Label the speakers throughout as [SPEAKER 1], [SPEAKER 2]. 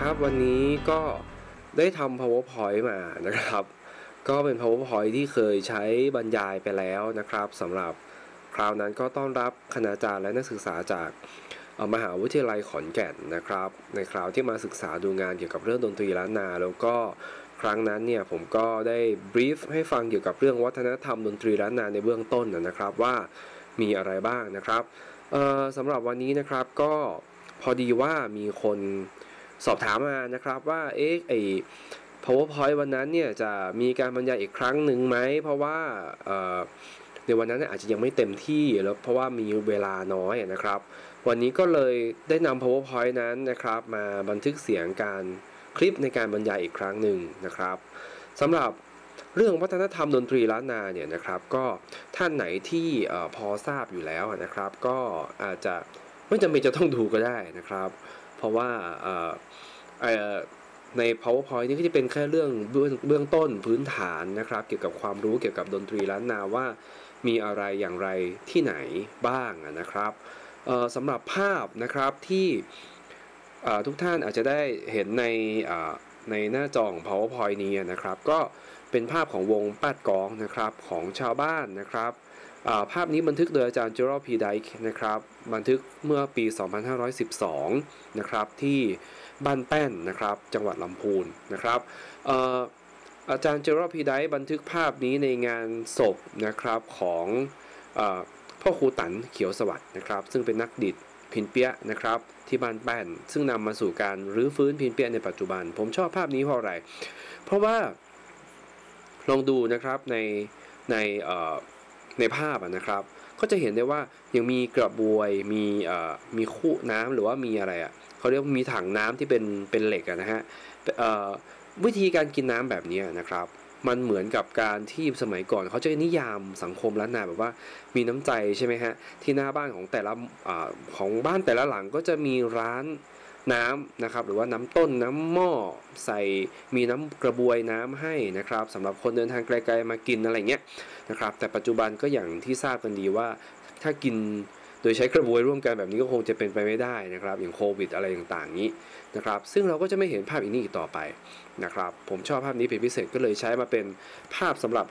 [SPEAKER 1] นะครับ วันนี้ก็ได้ทำ powerpoint มานะครับ ก็เป็น powerpoint ที่เคยใช้บรรยายไปแล้วนะครับสำหรับคราวนั้นก็ต้อนรับคณาจารย์และนักศึกษาจากมหาวิทยาลัยขอนแก่นนะครับ ในคราวที่มาศึกษาดูงานเกี่ยวกับเรื่องดนตรีล้านนา แล้วก็ครั้งนั้นเนี่ยผมก็ได้บรีฟให้ฟังเกี่ยวกับเรื่องวัฒนธรรมดนตรีล้านนาในเบื้องต้นนะครับว่ามีอะไรบ้างนะครับสำหรับวันนี้นะครับก็พอดีว่ามีคน สอบถามมานะครับว่าเอ๊ะไอ powerpoint วันนั้นเนี่ยจะมีการบรรยายอีกครั้งหนึ่งไหม เพราะว่าในวันนั้นอาจจะยังไม่เต็มที่แล้วเพราะว่ามีเวลาน้อยนะครับ วันนี้ก็เลยได้นำ powerpoint นั้นนะครับ มาบันทึกเสียงการคลิปในการบรรยายอีกครั้งหนึ่งนะครับสำหรับเรื่องวัฒนธรรมดนตรีล้านนาเนี่ยนะครับก็ท่านไหนที่พอทราบอยู่แล้วนะครับ ก็อาจจะไม่จำเป็นจะต้องดูก็ได้นะครับ เพราะว่า ใน powerpoint นี่ก็จะเป็นแค่เรื่องเบื้องเบื้องต้นพื้นฐานนะครับ เกี่ยวกับความรู้เกี่ยวกับดนตรีล้านนาว่า มีอะไรอย่างไรที่ไหนบ้างนะครับสำหรับภาพนะครับที่ทุกท่านอาจจะได้เห็นในในหน้าจอของ powerpoint นี้นะครับ ก็เป็นภาพของวงปาดกองนะครับของชาวบ้านนะครับาภาพนี้บันทึกโดยอาจารย์เจอร์พีไดค์นะครับ บันทึกเมื่อปี 2512 นะครับที่ บ้านแป้นนะครับ จังหวัดลำพูนนะครับเอ่อาจารย์เจอร์พีไดบันทึกภาพนี้ในงานศพนะครับของอพ่อครูตันเขียวสวัสด์นะครับ ซึ่งเป็นนักดิดพินเปียะนะครับที่บ้านแป้น ซึ่งนำมาสู่การรื้อฟื้นพินเปียะในปัจจุบัน ผมชอบภาพนี้เพราะอะไร เพราะว่าลองดูนะครับในในในภาพนะครับ ก็จะเห็นได้ว่ายังมีกระบวยมีมีคู่น้ำหรือว่ามีอะไรอะ เขาเรียกมีถังน้ำที่เป็นเป็นเหล็กะนะฮะเอ่อวิธีการกินน้ำแบบนี้นะครับ มันเหมือนกับการที่สมัยก่อน เขาจะนิยามสังคมล้านนาแบบว่ามีน้ำใจใช่ไหมฮะที่หน้าบ้านของแต่ละอของบ้านแต่ละหลังก็จะมีร้านน้ำนะครับหรือว่าน้ำต้นน้ำหม้อใส่มีน้ำกระบวยน้ำให้นะครับสำหรับคนเดินทางไกลๆมากินอะไรเงี้ยนะครับแต่ปัจจุบันก็อย่างที่ทราบกันดีว่าถ้ากิน โดยใช้กระบวยร่วมกันแบบนี้ก็คงจะเป็นไปไม่ได้นะครับ อย่างโควิดอะไรต่างๆนี้นะครับซึ่งเราก็จะไม่เห็นภาพอีกนี้อีกต่อไปนะครับผมชอบภาพนี้เป็นพิเศษก็เลยใช้มาเป็นภาพสำหรับ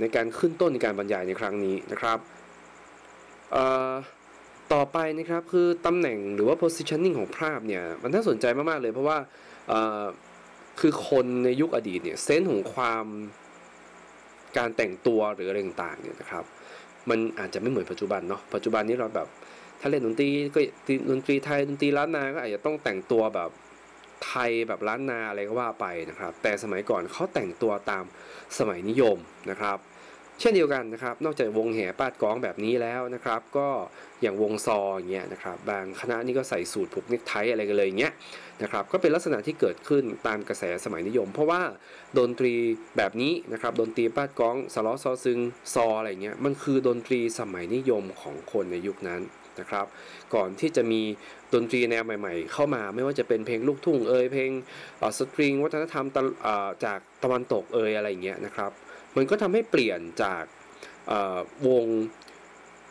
[SPEAKER 1] ในการขึ้นต้นในการบรรยายในครั้งนี้นะครับต่อไปนะครับคือตำแหน่งหรือว่า positioning ของภาพเนี่ยมันน่าสนใจมาก ๆ เลยเพราะว่าคือคนในยุคอดีตเนี่ยเซนส์ของความการแต่งตัวหรืออะไรต่างๆเนี่ยนะครับ มันอาจจะไม่เหมือนปัจจุบันเนาะปัจจุบันนี้เราแบบ ถ้าเล่นดนตรีก็ดนตรีไทยดนตรีล้านนาก็อาจจะต้องแต่งตัวแบบไทยแบบล้านนาอะไรก็ว่าไปนะครับ แต่สมัยก่อนเขาแต่งตัวตามสมัยนิยมนะครับ เช่นเดียวกันนะครับ นอกจากวงแห่ปาดกองแบบนี้แล้วนะครับ ก็อย่างวงซออย่างเงี้ยนะครับ บางคณะนี่ก็ใส่สูตรผูกเนคไทอะไรกันเลยอย่างเงี้ยนะครับ ก็เป็นลักษณะที่เกิดขึ้นตามกระแสสมัยนิยม เพราะว่าดนตรีแบบนี้นะครับดนตรีปาดกองสล้อซอซึงซออะไรเงี้ยมันคือดนตรีสมัยนิยมของคนในยุคนั้นนะครับ ก่อนที่จะมีดนตรีแนวใหม่ ๆ เข้ามาไม่ว่าจะเป็นเพลงลูกทุ่งเอ่ยเพลงสตริงวัฒนธรรมจากตะวันตกเอ่ยอะไรเงี้ยนะครับ มันก็ทำให้เปลี่ยนจากวง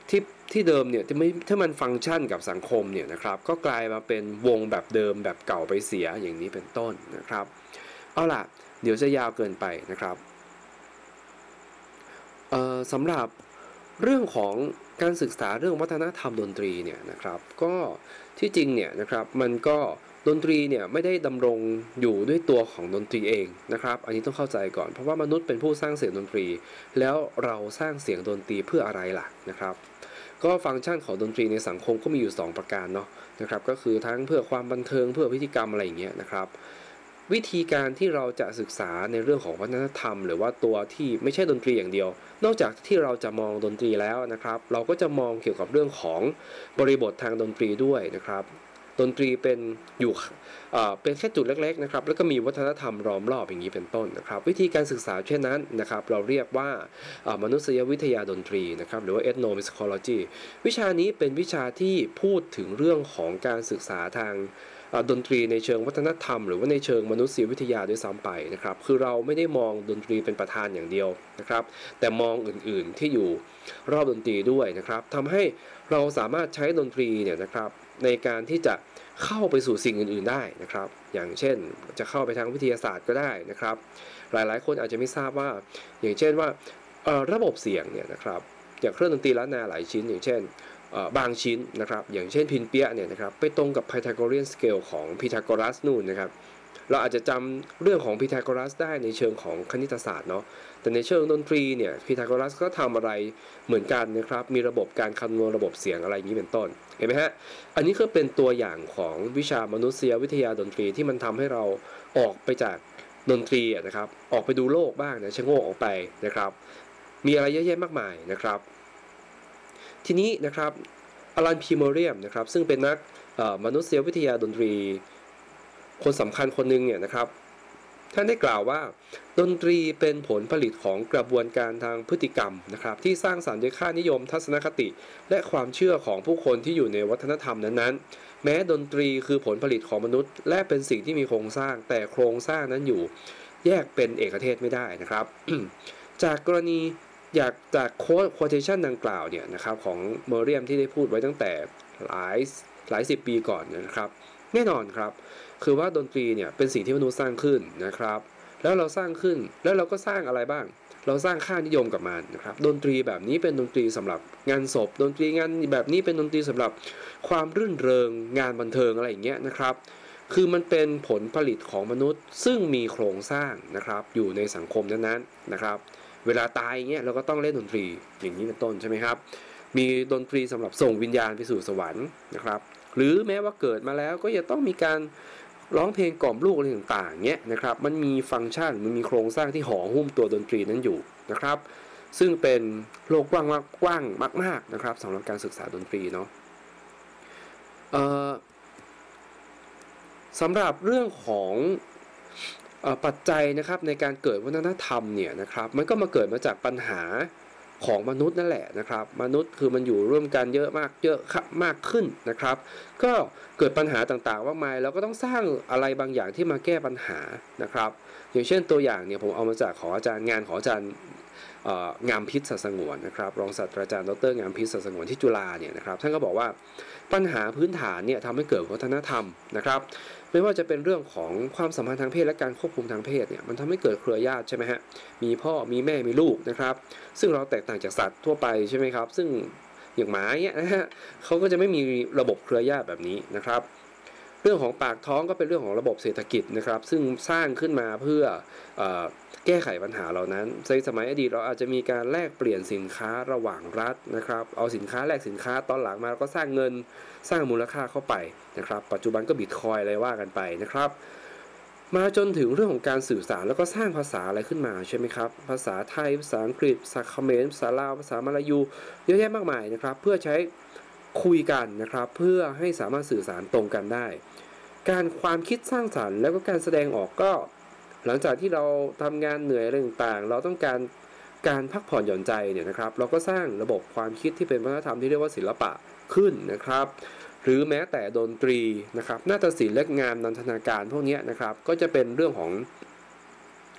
[SPEAKER 1] ที่ที่เดิมเนี่ยที่ไม่ถ้ามันฟังก์ชันกับสังคมเนี่ยนะครับ ก็กลายมาเป็นวงแบบเดิมแบบเก่าไปเสียอย่างนี้เป็นต้นนะครับ เอาล่ะ เดี๋ยวจะยาวเกินไปนะครับสำหรับเรื่องของการศึกษาเรื่องวัฒนธรรมดนตรีเนี่ยนะครับ ก็ที่จริงเนี่ยนะครับมันก็ ดนตรีเนี่ยไม่ได้ดำรงอยู่ด้วยตัวของดนตรีเองนะครับ อันนี้ต้องเข้าใจก่อน เพราะว่ามนุษย์เป็นผู้สร้างเสียงดนตรี แล้วเราสร้างเสียงดนตรีเพื่ออะไรล่ะนะครับ ก็ฟังก์ชันของดนตรีในสังคมก็มีอยู่ 2 ประการเนาะนะครับ ก็คือทั้งเพื่อความบันเทิงเพื่อพิธีกรรมอะไรอย่างเงี้ยนะครับ วิธีการที่เราจะศึกษาในเรื่องของวัฒนธรรม หรือว่าตัวที่ไม่ใช่ดนตรีอย่างเดียว นอกจากที่เราจะมองดนตรีแล้วนะครับ เราก็จะมองเกี่ยวกับเรื่องของบริบททางดนตรีด้วยนะครับ ดนตรีเป็นอยู่เป็นแค่จุดเล็กๆนะครับแล้วก็มีวัฒนธรรมล้อมรอบอย่างนี้เป็นต้นนะครับ วิธีการศึกษาเช่นนั้นนะครับเราเรียกว่ามนุษยวิทยาดนตรีนะครับหรือว่า ethnomusicology วิชานี้เป็นวิชาที่พูดถึงเรื่องของการศึกษาทางดนตรีในเชิงวัฒนธรรม หรือว่าในเชิงมนุษยวิทยาด้วยซ้ำไปนะครับ คือเราไม่ได้มองดนตรีเป็นประธานอย่างเดียวนะครับ แต่มองอื่นๆที่อยู่รอบดนตรีด้วยนะครับทำให้เราสามารถใช้ดนตรีเนี่ยนะครับในการที่จะ เข้าไปสู่สิ่งอื่น ๆได้นะครับ อย่างเช่นจะเข้าไปทางวิทยาศาสตร์ก็ได้นะครับ หลายๆ คนอาจจะไม่ทราบว่า อย่างเช่นว่าระบบเสียงเนี่ยนะครับอย่างเครื่องดนตรีล้านนาหลายชิ้น อย่างเช่นบางชิ้นนะครับ อย่างเช่นพินเปียเนี่ยนะครับ ไปตรงกับไพทาโกเรียนสเกลของพีทาโกรัสนู่นนะครับ เราอาจจะจำเรื่องของพีทาโกรัสได้ในเชิงของคณิตศาสตร์เนาะแต่ในเชิงดนตรีเนี่ยพีทาโกรัสก็ทำอะไรเหมือนกันนะครับ มีระบบการคำนวณระบบเสียงอะไรอย่างนี้เป็นต้น เห็นไหมฮะ อันนี้ก็เป็นตัวอย่างของวิชามานุษยวิทยาดนตรีที่มันทำให้เราออกไปจากดนตรีนะครับ ออกไปดูโลกบ้างนะชะโงกออกไปนะครับ มีอะไรเยอะแยะมากมายนะครับ ทีนี้นะครับอลันพีเมอร์เรียมนะครับ ซึ่งเป็นนักมนุษยวิทยาดนตรี คนสำคัญคนหนึ่งเนี่ยนะครับ ท่านได้กล่าวว่า ดนตรีเป็นผลผลิตของกระบวนการทางพฤติกรรมนะครับ ที่สร้างสรรค์ด้วยค่านิยมทัศนคติ และความเชื่อของผู้คนที่อยู่ในวัฒนธรรมนั้นๆ แม้ดนตรีคือผลผลิตของมนุษย์ และเป็นสิ่งที่มีโครงสร้าง แต่โครงสร้างนั้นอยู่ แยกเป็นเอกเทศไม่ได้นะครับ จากกรณีอยากจากโค้ดโคเทชันดังกล่าวเนี่ยนะครับของเมอร์เรียมที่ได้พูดไว้ตั้งแต่หลายหลายสิบปีก่อนนะครับ แน่นอนครับ คือว่าดนตรีเนี่ยเป็นสิ่งที่มนุษย์สร้างขึ้นนะครับ แล้วเราสร้างขึ้นแล้วเราก็สร้างอะไรบ้าง เราสร้างค่านิยมกับมันนะครับ ดนตรีแบบนี้เป็นดนตรีสำหรับงานศพ ดนตรีงานแบบนี้เป็นดนตรีสำหรับความรื่นเริง งานบันเทิงอะไรอย่างเงี้ยนะครับ คือมันเป็นผลผลิตของมนุษย์ ซึ่งมีโครงสร้างนะครับอยู่ในสังคมนั้นๆนะครับ เวลาตายเงี้ยเราก็ต้องเล่นดนตรีอย่างนี้เป็นต้นใช่ไหมครับมีดนตรีสำหรับส่งวิญญาณไปสู่สวรรค์นะครับ หรือแม้ว่าเกิดมาแล้วก็จะต้องมีการร้องเพลงกล่อมลูกอะไรต่างๆเนี้ยนะครับ มันมีฟังก์ชันมันมีโครงสร้างที่ห่อหุ้มตัวดนตรีนั้นอยู่นะครับ ซึ่งเป็นโลกกว้างมากกว้างมาก ๆนะครับสำหรับการศึกษาดนตรีเนาะสำหรับเรื่องของปัจจัยนะครับในการเกิดวัฒนธรรมเนี่ยนะครับ มันก็มาเกิดมาจากปัญหา ของมนุษย์นั่นแหละนะครับ มนุษย์คือมันอยู่ร่วมกันเยอะมากเยอะมากขึ้นนะครับ ก็เกิดปัญหาต่างๆมากมายเราก็ต้องสร้างอะไรบางอย่างที่มาแก้ปัญหานะครับ อย่างเช่นตัวอย่างเนี่ยผมเอามาจากขออาจารย์งานของอาจารย์งามพิษสัสงวนนะครับรองศาสตราจารย์ดรงามพิษสัสงวนที่จุฬาเนี่ยนะครับท่านก็บอกว่าปัญหาพื้นฐานเนี่ยทำให้เกิดวัฒนธรรมนะครับ ไม่ว่าจะเป็นเรื่องของความสัมพันธ์ทางเพศและการควบคุมทางเพศเนี่ยมันทำให้เกิดเครือญาติใช่ไหมฮะมีพ่อมีแม่มีลูกนะครับ ซึ่งเราแตกต่างจากสัตว์ทั่วไปใช่ไหมครับ ซึ่งอย่างหมาเนี่ยนะฮะเขาก็จะไม่มีระบบเครือญาติแบบนี้นะครับเรื่องของปากท้องก็เป็นเรื่องของระบบเศรษฐกิจนะครับ ซึ่งสร้างขึ้นมาเพื่อ แก้ไขปัญหาเหล่านั้นในสมัยอดีตเราอาจจะมีการแลกเปลี่ยนสินค้าระหว่างรัฐนะครับ เอาสินค้าแลกสินค้าตอนหลังมาก็สร้างเงินสร้างมูลค่าเข้าไปนะครับ ปัจจุบันก็บิตคอยอะไรว่ากันไปนะครับ มาจนถึงเรื่องของการสื่อสารแล้วก็สร้างภาษาอะไรขึ้นมาใช่ไหมครับ ภาษาไทยภาษาอังกฤษภาษาเขมรภาษาลาวภาษามาลายูเยอะแยะมากมายนะครับ เพื่อใช้คุยกันนะครับ เพื่อให้สามารถสื่อสารตรงกันได้ การความคิดสร้างสรรค์แล้วก็การแสดงออกก็ หลังจากที่เราทำงานเหนื่อยอะไรต่างๆ เราต้องการการพักผ่อนหย่อนใจเนี่ยนะครับ เราก็สร้างระบบความคิดที่เป็นวัฒนธรรมที่เรียกว่าศิลปะขึ้นนะครับ หรือแม้แต่ดนตรีนะครับนาฏศิลป์และงานนันทนาการพวกนี้นะครับ ก็จะเป็นเรื่องของ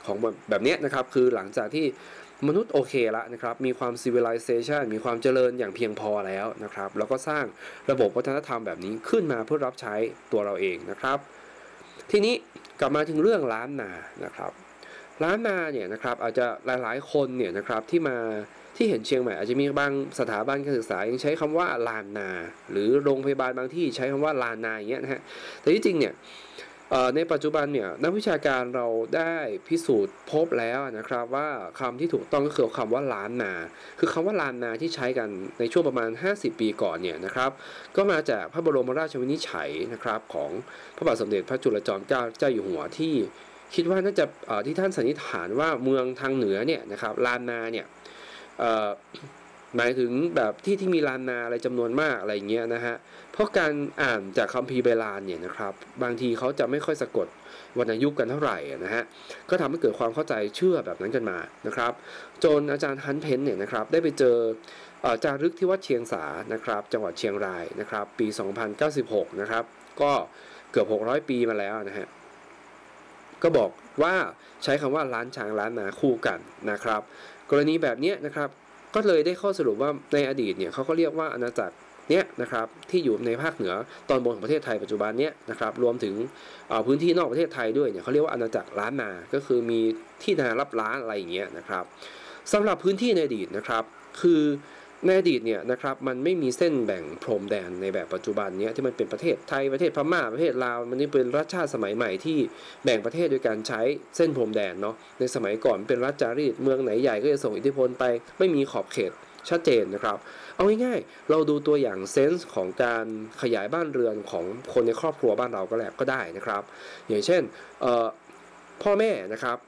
[SPEAKER 1] ของแบบนี้นะครับ คือหลังจากที่มนุษย์โอเคแล้วนะครับ มีความ civilization มีความเจริญอย่างเพียงพอแล้วนะครับ แล้วก็สร้างระบบวัฒนธรรมแบบนี้ขึ้นมาเพื่อรับใช้ตัวเราเองนะครับ ทีนี้ กลับมาถึงเรื่องล้านนานะครับล้านนาเนี่ยนะครับอาจจะหลายๆคนเนี่ยนะครับที่มาที่เห็นเชียงใหม่อาจจะมีบางสถาบันการศึกษายังใช้คำว่าลานนา หรือโรงพยาบาลบางที่ใช้คำว่าลานนาอย่างเงี้ยนะฮะแต่ที่จริงเนี่ย ในปัจจุบันเนี่ยนักวิชาการเราได้พิสูจน์พบแล้วนะครับว่าคำที่ถูกต้องก็คือคำว่าล้านนา คือคำว่าลานนาที่ใช้กันในช่วงประมาณ 50 ปีก่อนเนี่ยนะครับ ก็มาจากพระบรมราชวินิจฉัยนะครับของพระบาทสมเด็จพระจุลจอมเกล้าเจ้าอยู่หัวที่คิดว่าน่าจะที่ท่านสันนิษฐานว่าเมืองทางเหนือเนี่ยนะครับลานนาเนี่ย หมายถึงแบบที่ที่มีลานนาอะไรจำนวนมากอะไรเงี้ยนะฮะ เพราะการอ่านจากคัมภีร์เบลานเนี่ยนะครับ บางทีเขาจะไม่ค่อยสะกดวรรณยุกกันเท่าไหร่นะฮะ ก็ทำให้เกิดความเข้าใจเชื่อแบบนั้นกันมานะครับ จนอาจารย์ฮันเพนเนี่ยนะครับได้ไปเจอจารึกที่วัดเชียงสานะครับ จังหวัดเชียงรายนะครับ ปี 2096 นะครับ ก็เกือบ 600 ปีมาแล้วนะฮะก็บอกว่าใช้คำว่าล้านช้างล้านนาคู่กันนะครับ กรณีแบบนี้นะครับ ก็เลยได้ข้อสรุปว่าในอดีตเนี่ยเขาก็เรียกว่าอาณาจักรเนี้ยนะครับที่อยู่ในภาคเหนือตอนบนของประเทศไทยปัจจุบันเนี้ยนะครับรวมถึงพื้นที่นอกประเทศไทยด้วยเนี่ยเขาเรียกว่าอาณาจักรล้านนา ก็คือมีที่นารับล้านอะไรอย่างเงี้ยนะครับสำหรับพื้นที่ในอดีตนะครับ คือ ในอดีตเนี่ยนะครับมันไม่มีเส้นแบ่งพรมแดนในแบบปัจจุบันเนี้ยที่มันเป็นประเทศไทยประเทศพม่าประเทศลาวมันนี่เป็นรัฐชาติสมัยใหม่ที่แบ่งประเทศโดยการใช้เส้นพรมแดนเนาะในสมัยก่อนเป็นรัฐจารีตเมืองไหนใหญ่ก็จะส่งอิทธิพลไป ไม่มีขอบเขตชัดเจนนะครับ เอาง่ายๆ เราดูตัวอย่างเซนส์ของการขยายบ้านเรือนของคนในครอบครัวบ้านเราก็แล้วก็ได้นะครับ อย่างเช่นพ่อแม่นะครับ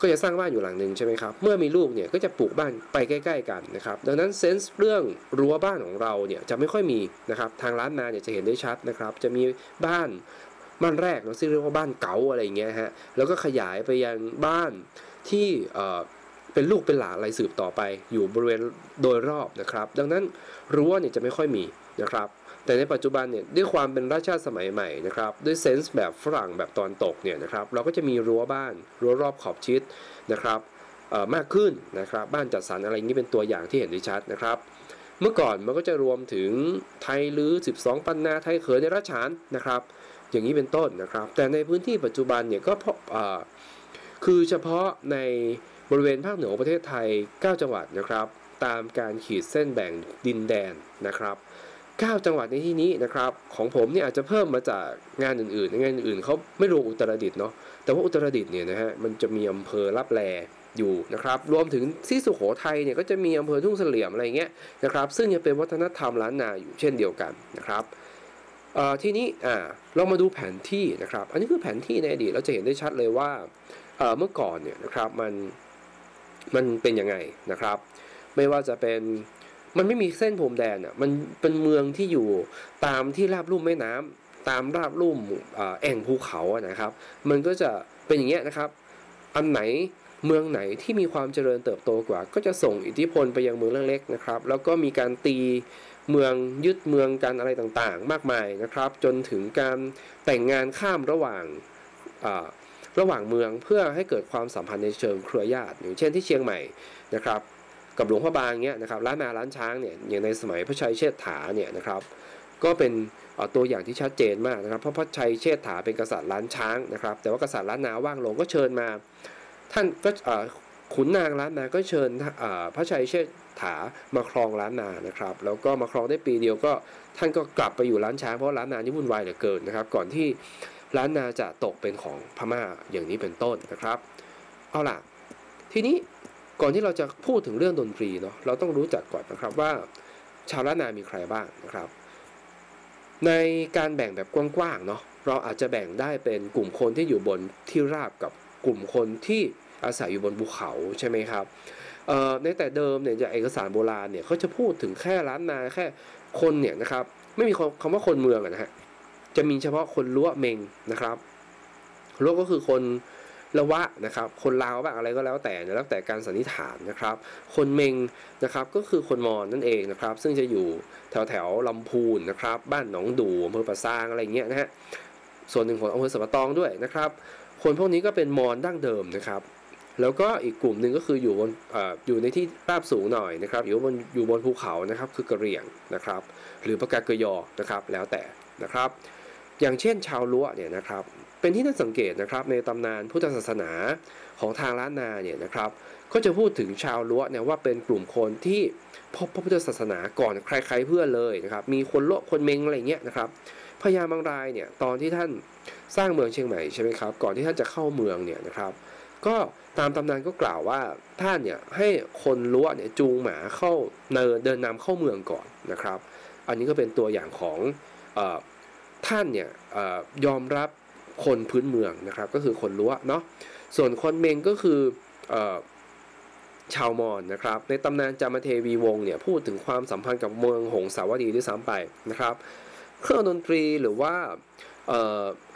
[SPEAKER 1] ก็จะสร้างบ้านอยู่หลังหนึ่งใช่ไหมครับ เมื่อมีลูกเนี่ยก็จะปลูกบ้านไปใกล้ ๆ กันนะครับ ดังนั้นเซนส์เรื่องรั้วบ้านของเราเนี่ยจะไม่ค่อยมีนะครับ ทางร้านนาเนี่ยจะเห็นได้ชัดนะครับ จะมีบ้านบ้านแรกเราซึ่งเรียกว่าบ้านเก๋าอะไรเงี้ยฮะ แล้วก็ขยายไปยังบ้านที่เป็นลูกเป็นหลานอะไรสืบต่อไป อยู่บริเวณโดยรอบนะครับ ดังนั้นรั้วเนี่ยจะไม่ค่อยมีนะครับ แต่ในปัจจุบันเนี่ยด้วยความเป็นราชาสมัยใหม่นะครับด้วยเซนส์แบบฝรั่งแบบตอนตกเนี่ยนะครับเราก็จะมีรั้วบ้านรั้วรอบขอบชิดนะครับมากขึ้นนะครับบ้านจัดสรรอะไรอย่างนี้เป็นตัวอย่างที่เห็นได้ชัดนะครับเมื่อก่อนมันก็จะรวมถึงไทยลือ 12 ปันนาไทยเขยในราชานนะครับ อย่างนี้เป็นต้นนะครับ แต่ในพื้นที่ปัจจุบันเนี่ยก็คือเฉพาะในบริเวณภาคเหนือของประเทศไทย 9 จังหวัดนะครับ ตามการขีดเส้นแบ่งดินแดนนะครับ 9 จังหวัดในที่นี้นะครับ ของผมเนี่ยอาจจะเพิ่มมาจากงานอื่นๆงานอื่นเขาไม่รวมอุตรดิตถ์เนาะแต่ว่าอุตรดิตถ์เนี่ยนะฮะมันจะมีอำเภอรับแลอยู่นะครับรวมถึงที่สุโขทัยเนี่ยก็จะมีอำเภอทุ่งเสลี่ยมอะไรเงี้ยนะครับซึ่งยังเป็นวัฒนธรรมล้านนาอยู่เช่นเดียวกันนะครับทีนี้เรามาดูแผนที่นะครับ อันนี้คือแผนที่ในอดีตเราจะเห็นได้ชัดเลยว่าเมื่อก่อนเนี่ยนะครับมันมันเป็นยังไงนะครับ ไม่ว่าจะเป็น มันไม่มีเส้นพรมแดนอะมันเป็นเมืองที่อยู่ตามที่ราบลุ่มแม่น้ำตามราบลุ่มแอ่งภูเขาอะนะครับ มันก็จะเป็นอย่างเงี้ยนะครับ อันไหนเมืองไหนที่มีความเจริญเติบโตกว่า ก็จะส่งอิทธิพลไปยังเมืองเล็กๆนะครับ แล้วก็มีการตีเมืองยึดเมืองกันอะไรต่างๆ มากมายนะครับ จนถึงการแต่งงานข้ามระหว่างระหว่างเมืองเพื่อให้เกิดความสัมพันธ์ในเชิงเครือญาติอย่างเช่นที่เชียงใหม่นะครับ กับหลวงพ่อบางเนี้ยนะครับร้านนาร้านช้างเนี่ยอย่างในสมัยพระชัยเชษฐาเนี่ยนะครับ ก็เป็นตัวอย่างที่ชัดเจนมากนะครับ เพราะพระชัยเชษฐาเป็นกษัตริย์ล้านช้างนะครับ แต่ว่ากษัตริย์ล้านนาว่างลงก็เชิญมา ท่านก็ขุนนางล้านนาก็เชิญพระชัยเชษฐามาครองล้านนานะครับ แล้วก็มาครองได้ปีเดียวก็ท่านก็กลับไปอยู่ล้านช้างเพราะล้านนานี่วุ่นวายเหลือเกินนะครับ ก่อนที่ล้านนาจะตกเป็นของพม่าอย่างนี้เป็นต้นนะครับ เอาล่ะ ทีนี้ ก่อนที่เราจะพูดถึงเรื่องดนตรีเนาะเราต้องรู้จักก่อนนะครับว่า ชาวล้านนามีใครบ้างนะครับ ในการแบ่งแบบกว้างๆเนาะเราอาจจะแบ่งได้เป็นกลุ่มคนที่อยู่บนที่ราบกับกลุ่มคนที่อาศัยอยู่บนภูเขาใช่ไหมครับในแต่เดิมเนี่ยจากเอกสารโบราณเนี่ยเขาจะพูดถึงแค่ล้านนาแค่คนเนี่ยนะครับ ไม่มีคำว่าคนเมืองนะฮะจะมีเฉพาะคนล้วเมงนะครับล้วก็คือคน ละวะนะครับคนลาวบ้างอะไรก็แล้วแต่แล้วแต่การสันนิษฐานนะครับ คนเมงนะครับก็คือคนมอญนั่นเองนะครับ ซึ่งจะอยู่แถวแถวลำพูนนะครับ บ้านหนองดูอำเภอปะซางอะไรเงี้ยนะฮะส่วนหนึ่งของอำเภอสมตองด้วยนะครับ คนพวกนี้ก็เป็นมอญดั้งเดิมนะครับ แล้วก็อีกกลุ่มหนึ่งก็คืออยู่บนออยู่ในที่ราบสูงหน่อยนะครับ อยู่บนอยู่บนภูเขานะครับ คือกระเหรี่ยงนะครับ หรือปากากยอนะครับแล้วแต่นะครับ อย่างเช่นชาวล้วเนี่ยนะครับ เป็นที่น่าสังเกตนะครับในตำนานพุทธศาสนาของทางล้านนาเนี่ยนะครับ ก็จะพูดถึงชาวล้วเนี่ยว่าเป็นกลุ่มคนที่พบพระพุทธศาสนาก่อนใครๆเพื่อเลยนะครับ มีคนโลคนเมงอะไรเงี้ยนะครับพญาบางรายเนี่ยตอนที่ท่านสร้างเมืองเชียงใหม่ใช่ไหมครับ ก่อนที่ท่านจะเข้าเมืองเนี่ยนะครับ ก็ตามตำนานก็กล่าวว่าท่านเนี่ยให้คนล้วเนี่ยจูงหมาเข้าเนินเดินนำเข้าเมืองก่อนนะครับ อันนี้ก็เป็นตัวอย่างของท่านเนี่ยยอมรับ คนพื้นเมืองนะครับ ก็คือคนล้วเนาะส่วนคนเมงก็คือชาวมอญนะครับ ในตำนานจามเทวีวงเนี่ยพูดถึงความสัมพันธ์กับเมืองหงสาวดีด้วยซ้ำไปนะครับ เครื่องดนตรีหรือว่าเ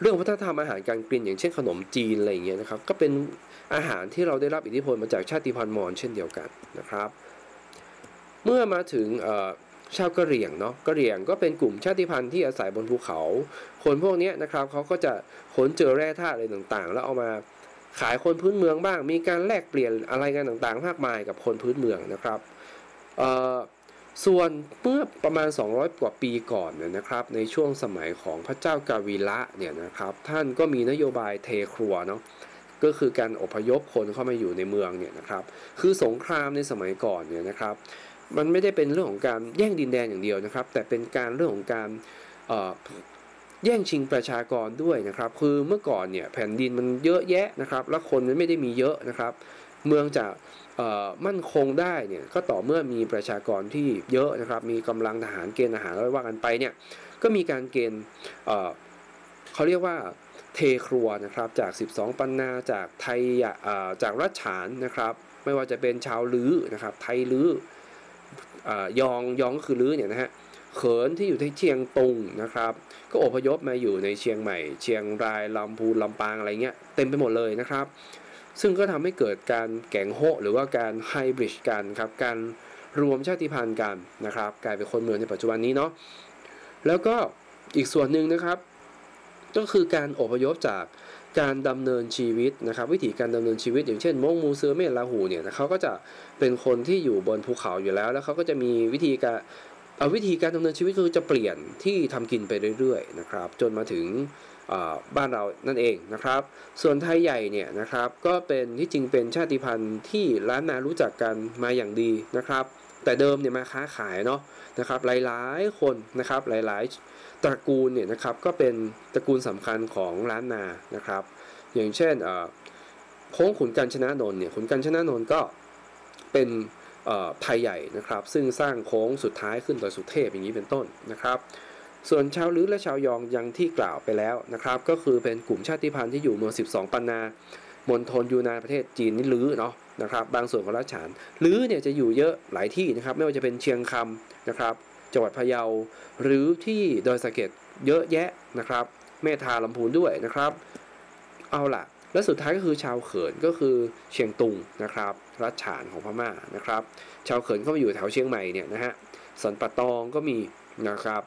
[SPEAKER 1] เรื่องวัฒนธรรมอาหารการกินอย่างเช่นขนมจีนอะไรอย่างเงี้ยนะครับ ก็เป็นอาหารที่เราได้รับอิทธิพลมาจากชาติพันธุ์มอญเช่นเดียวกันนะครับ เมื่อมาถึง ชาวกะเหรี่ยงเนาะกะเหรี่ยงก็เป็นกลุ่มชาติพันธุ์ที่อาศัยบนภูเขา คนพวกนี้นะครับเขาก็จะขนเจอแร่ธาตุอะไรต่างๆ แล้วเอามาขายคนพื้นเมืองบ้าง มีการแลกเปลี่ยนอะไรกันต่างๆ มากมายกับคนพื้นเมืองนะครับส่วนเมื่อประมาณ 200 กว่าปีก่อนเนี่ยนะครับ ในช่วงสมัยของพระเจ้ากาวิละเนี่ยนะครับท่านก็มีนโยบายเทครัวเนาะก็คือการอพยพคนเข้ามาอยู่ในเมืองเนี่ยนะครับ คือสงครามในสมัยก่อนเนี่ยนะครับ มันไม่ได้เป็นเรื่องของการแย่งดินแดนอย่างเดียวนะครับ แต่เป็นการเรื่องของการแย่งชิงประชากรด้วยนะครับ คือเมื่อก่อนเนี่ยแผ่นดินมันเยอะแยะนะครับ แล้วคนมันไม่ได้มีเยอะนะครับ เมืองจะมั่นคงได้เนี่ยก็ต่อเมื่อมีประชากรที่เยอะนะครับ มีกำลังทหารเกณฑ์ทหารอะไรว่ากันไปเนี่ยก็มีการเกณฑ์เขาเรียกว่าเทครัวนะครับจาก 12 ปันนาจากไทยจากรัชฉานนะครับ ไม่ว่าจะเป็นชาวลือนะครับไทยลือ ยองยองคือลื้อเนี่ยนะฮะเขินที่อยู่ที่เชียงตุงนะครับ ก็อพยพมาอยู่ในเชียงใหม่ เชียงรายลำพูนลำปางอะไรเงี้ยเต็มไปหมดเลยนะครับ ซึ่งก็ทำให้เกิดการแก่งโฮหรือว่าการไฮบริดกันครับการรวมชาติพันธุ์กันนะครับ กลายเป็นคนเมืองในปัจจุบันนี้เนาะแล้วก็อีกส่วนหนึ่งนะครับ ก็คือการอพยพจาก การดำเนินชีวิตนะครับ วิธีการดำเนินชีวิต อย่างเช่นมงมูเซอร์เมลาหูเนี่ยเขาก็จะเป็นคนที่อยู่บนภูเขาอยู่แล้ว แล้วเขาก็จะมีวิธีการเอาวิธีการดำเนินชีวิตคือจะเปลี่ยนที่ทำกินไปเรื่อยๆนะครับ จนมาถึงบ้านเรานั่นเองนะครับ ส่วนไทยใหญ่เนี่ยนะครับ ก็เป็นที่จริงเป็นชาติพันธุ์ที่ล้านนารู้จักกันมาอย่างดีนะครับ แต่เดิมเนี่ยมาค้าขายเนาะนะครับ หลายๆคนนะครับหลายๆ ตระกูลเนี่ยนะครับก็เป็นตระกูลสำคัญของล้านนานะครับ อย่างเช่นโค้งขุนกันชนะนนเนี่ยขุนกันชนะนนก็เป็นไทยใหญ่นะครับ ซึ่งสร้างโค้งสุดท้ายขึ้นต่อสุเทพอย่างนี้เป็นต้นนะครับ ส่วนชาวลื้อและชาวยองยังที่กล่าวไปแล้วนะครับ ก็คือเป็นกลุ่มชาติพันธุ์ที่อยู่เมือง 12 ปันนามณฑลยูนานประเทศจีนนี่ลื้อเนาะนะครับ บางส่วนของรัชฉานลื้อเนี่ยจะอยู่เยอะหลายที่นะครับ ไม่ว่าจะเป็นเชียงคำนะครับ จังหวัดพะเยา หรือที่ดอยสะเก็ดเยอะแยะนะครับเมธาลำพูนด้วยนะครับ เอาล่ะ และสุดท้ายก็คือชาวเขินก็คือเชียงตุงนะครับ รัชฉานของพม่านะครับ ชาวเขินเข้ามาอยู่แถวเชียงใหม่เนี่ยนะฮะสันปะตองก็มีนะครับ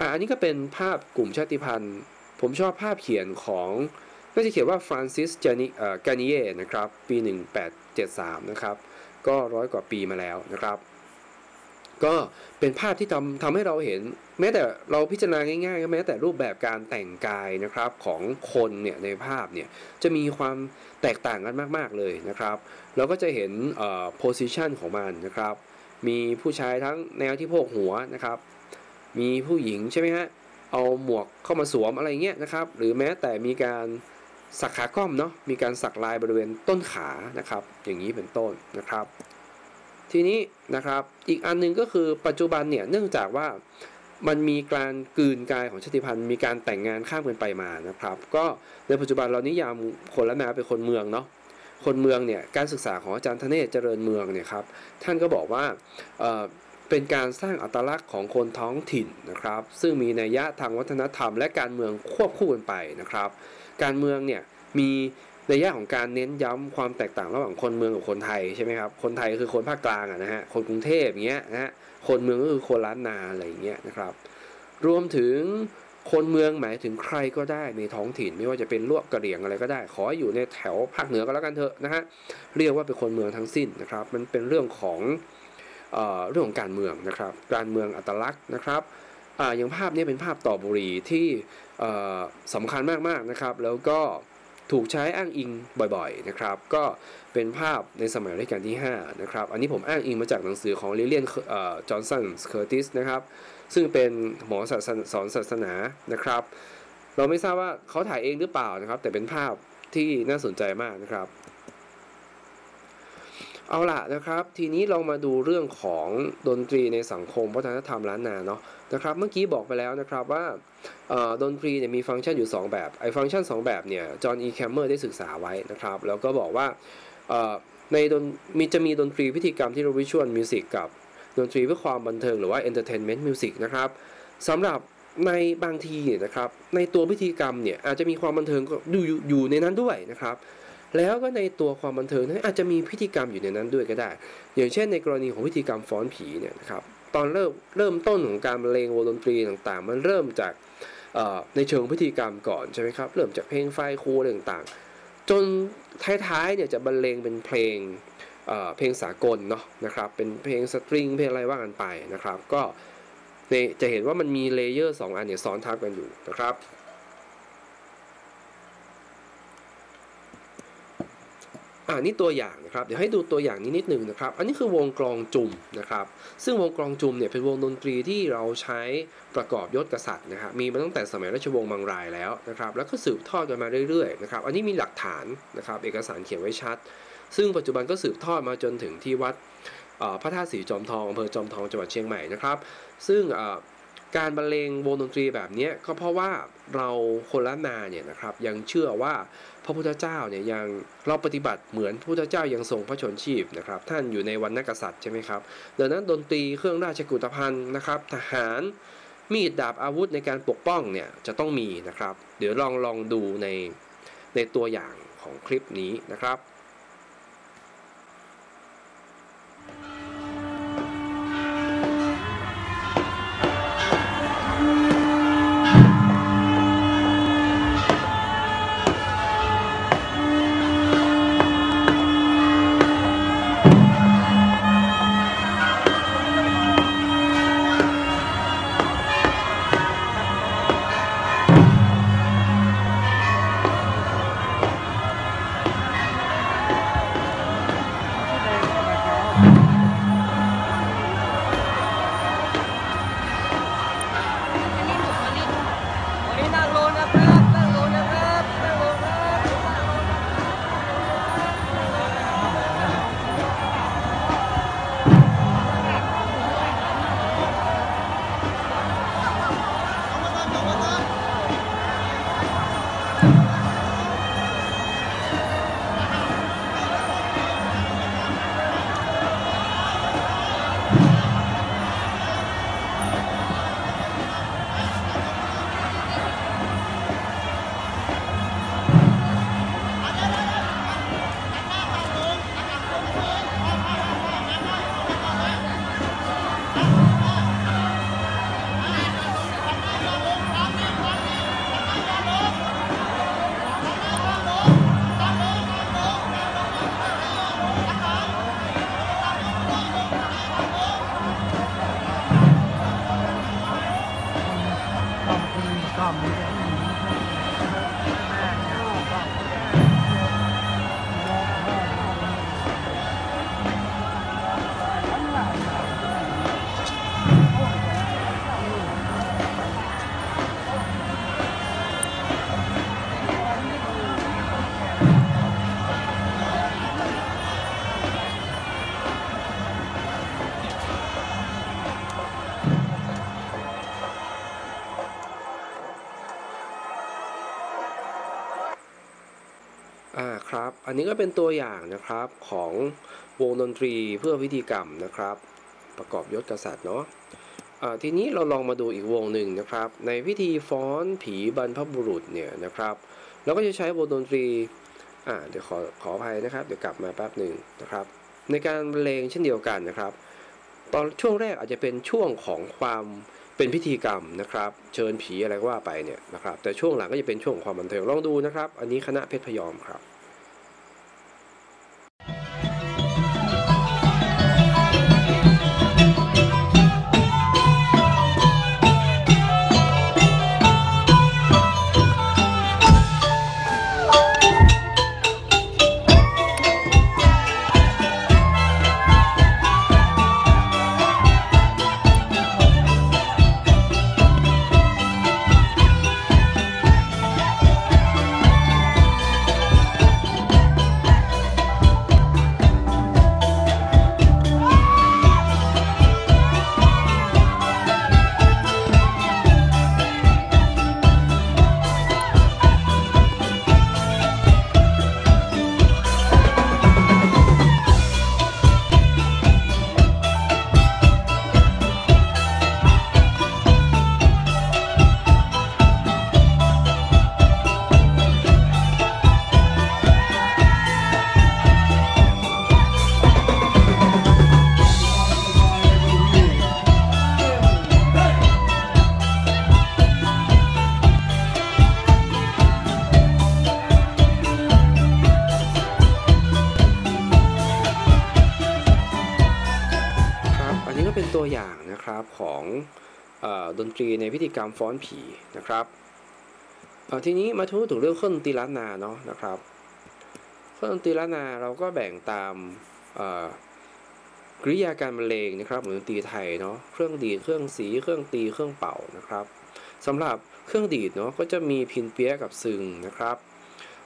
[SPEAKER 1] อ่าอันนี้ก็เป็นภาพกลุ่มชาติพันธุ์ ผมชอบภาพเขียนของก็จะเขียนว่าฟรานซิสจานิเอ่อกานิเย่นะครับ ปี 1873 นะครับ ก็ร้อยกว่าปีมาแล้วนะครับ ก็เป็นภาพที่ทำทำให้เราเห็น แม้แต่เราพิจารณาง่ายๆก็แม้แต่รูปแบบการแต่งกายนะครับของคนเนี่ยในภาพเนี่ยจะมีความแตกต่างกันมากๆเลยนะครับ เราก็จะเห็นเอ่อ position ของมันนะครับ มีผู้ชายทั้งแนวที่โพกหัวนะครับ มีผู้หญิงใช่ไหมฮะเอาหมวกเข้ามาสวมอะไรเงี้ยนะครับ หรือแม้แต่มีการสักขาก้อมเนาะมีการสักลายบริเวณต้นขานะครับ อย่างนี้เป็นต้นนะครับ ทีนี้นะครับอีกอันนึงก็คือปัจจุบันเนี่ยเนื่องจากว่ามันมีการกืนกายของชาติพันธุ์มีการแต่งงานข้ามกันไปมานะครับ ก็ในปัจจุบันเรานิยามคนละนาเป็นคนเมืองเนาะคนเมืองเนี่ยการศึกษาของอาจารย์ธเนศเจริญเมืองเนี่ยครับท่านก็บอกว่าเป็นการสร้างอัตลักษณ์ของคนท้องถิ่นนะครับ ซึ่งมีนัยยะทางวัฒนธรรมและการเมืองควบคู่กันไปนะครับ การเมืองเนี่ยมี นัยยะของการเน้นย้ำความแตกต่างระหว่างคนเมืองกับคนไทยใช่ไหมครับ คนไทยคือคนภาคกลางอะนะฮะ คนกรุงเทพอย่างเงี้ยนะฮะ คนเมืองก็คือคนล้านนาอะไรอย่างเงี้ยนะครับ รวมถึงคนเมืองหมายถึงใครก็ได้ในท้องถิ่น ไม่ว่าจะเป็นลวกกระเหรี่ยงอะไรก็ได้ ขออยู่ในแถวภาคเหนือก็แล้วกันเถอะนะฮะ เรียกว่าเป็นคนเมืองทั้งสิ้นนะครับ มันเป็นเรื่องของเรื่องของการเมืองนะครับ การเมืองอัตลักษณ์นะครับออย่างภาพนี้เป็นภาพต่อบุรีที่สำคัญมากๆนะครับ แล้วก็ ถูกใช้อ้างอิงบ่อยๆนะครับ ก็เป็นภาพในสมัยรัชกาลที่5นะครับ อันนี้ผมอ้างอิงมาจากหนังสือของลิเลียนจอห์นสันเคอร์ติสนะครับ ซึ่งเป็นหมอสอนศาสนานะครับ เราไม่ทราบว่าเขาถ่ายเองหรือเปล่านะครับ แต่เป็นภาพที่น่าสนใจมากนะครับ เอาละนะครับ ทีนี้เรามาดูเรื่องของดนตรีในสังคมวัฒนธรรมล้านนาเนาะนะครับ เมื่อกี้บอกไปแล้วนะครับว่าดนตรีเนี่ยมีฟังก์ชันอยู่ 2 แบบไอ้ฟังก์ชัน 2 แบบเนี่ยจอห์นอีแคมเมอร์ได้ศึกษาไว้นะครับ แล้วก็บอกว่าในดนตรีจะมีดนตรีพิธีกรรมที่เรียก ritual music กับดนตรีเพื่อความบันเทิงหรือว่า entertainment music นะครับสำหรับในบางทีนะครับในตัวพิธีกรรมเนี่ยอาจจะมีความบันเทิงอยู่อยู่ในนั้นด้วยนะครับ แล้วก็ในตัวความบันเทิงนั้นอาจจะมีพิธีกรรมอยู่ในนั้นด้วยก็ได้ อย่างเช่นในกรณีของพิธีกรรมฟ้อนผีเนี่ยนะครับตอนเริ่มเริ่มต้นของการบรรเลงวงดนตรีต่างๆ มันเริ่มจากในเชิงพิธีกรรมก่อนใช่ไหมครับเริ่มจากเพลงไฟคูอะไรต่างๆ จนท้ายๆเนี่ยจะบรรเลงเป็นเพลงเพลงสากลเนาะนะครับเป็นเพลงสตริงเพลงอะไรว่ากันไปนะครับ ก็จะเห็นว่ามันมี layer 2อันเนี่ยซ้อนทับกันอยู่นะครับ อ่านี่ตัวอย่างนะครับ เดี๋ยวให้ดูตัวอย่างนี้นิดหนึ่งนะครับ อันนี้คือวงกลองจุ่มนะครับ ซึ่งวงกลองจุ่มเนี่ยเป็นวงดนตรีที่เราใช้ประกอบยศกษัตริย์นะครับ มีมาตั้งแต่สมัยราชวงศ์มังรายแล้วนะครับ แล้วก็สืบทอดกันมาเรื่อยๆนะครับ อันนี้มีหลักฐานนะครับ เอกสารเขียนไว้ชัด ซึ่งปัจจุบันก็สืบทอดมาจนถึงที่วัดพระธาตุสีจอมทองอำเภอจอมทองจังหวัดเชียงใหม่นะครับ ซึ่งการบรรเลงวงดนตรีแบบนี้ก็เพราะว่าเราคนละนาเนี่ยนะครับยังเชื่อว่า ระพุทธเจ้าเนี่ยยังเราปฏิบัติเหมือนพระพุทธเจ้ายังทรงพระชนชีพนะครับท่านอยู่ในวันนักษัตริย์ใช่ไหมครับดังนั้นดนตรีเครื่องราชกุฏภัณฑ์นะครับทหารมีดดาบอาวุธในการปกป้องเนี่ยจะต้องมีนะครับ เดี๋ยวลองลองดูในในตัวอย่างของคลิปนี้นะครับ นี้ก็เป็นตัวอย่างนะครับของวงดนตรีเพื่อพิธีกรรมนะครับ ประกอบยศกษัตริย์เนาะะทีนี้เราลองมาดูอีกวงหนึ่งนะครับ ในพิธีฟ้อนผีบรรพบุรุษเนี่ยนะครับเราก็จะใช้วงดนตรีอ่าเดี๋ยวขอขออภัยนะครับ เดี๋ยวกลับมาแป๊บหนึ่งนะครับ ในการบรรเลงเช่นเดียวกันนะครับ ตอนช่วงแรกอาจจะเป็นช่วงของความเป็นพิธีกรรมนะครับ เชิญผีอะไรก็ว่าไปเนี่ยนะครับ แต่ช่วงหลังก็จะเป็นช่วงของความบันเทิงลองดูนะครับ อันนี้คณะเพชรพยอมครับ ตรีในพิธีกรรมฟ้อนผีนะครับทีนี้มาทูถึงเรื่องเครื่องดนตรีล้านนาเนาะนะครับเครื่องดนตรีล้านนาเราก็แบ่งตามกริยาการบรรเลงนะครับเหมือนดนตรีไทยเนาะเครื่องดีดเครื่องสีเครื่องตีเครื่องเป่านะครับสำหรับเครื่องดีดเนาะก็จะมีพินเปียกับซึงนะครับ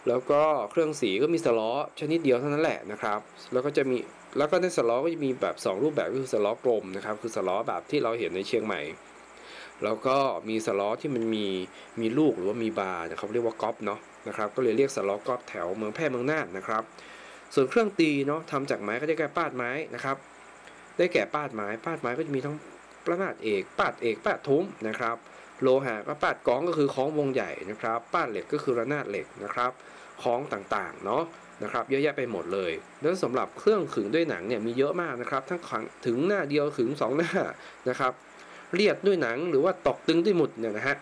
[SPEAKER 1] แล้วก็เครื่องสีก็มีสล้อชนิดเดียวเท่านั้นแหละนะครับ แล้วก็จะมีแล้วก็ในสล้อก็จะมีแบบ 2 รูปแบบก็คือสล้อกลมนะครับ คือสล้อแบบที่เราเห็นในเชียงใหม่ แล้วก็มีสล้อที่มันมีมีลูกหรือว่ามีบาร์นะครับเรียกว่าก๊อปเนาะนะครับก็เลยเรียกสล้อก๊อปแถวเมืองแพร่เมืองน่านนะครับ ส่วนเครื่องตีเนาะทำจากไม้ก็จะแก่ปาดไม้นะครับ ได้แก่ปาดไม้ปาดไม้ก็จะมีทั้งประนาดเอกปาดเอกปาดทุ้มนะครับ โลหะก็ปาดกองก็คือคล้องวงใหญ่นะครับปาดเหล็กก็คือระนาดเหล็กนะครับคล้องต่างๆเนาะนะครับเยอะแยะไปหมดเลยแล้วสำหรับเครื่องขึงด้วยหนังเนี่ยมีเยอะมากนะครับ ทั้งถึงหน้าเดียวขึง2 หน้านะครับ เลียดด้วยหนังหรือว่าตอกตึงด้วยหมุดเนี่ยนะฮะ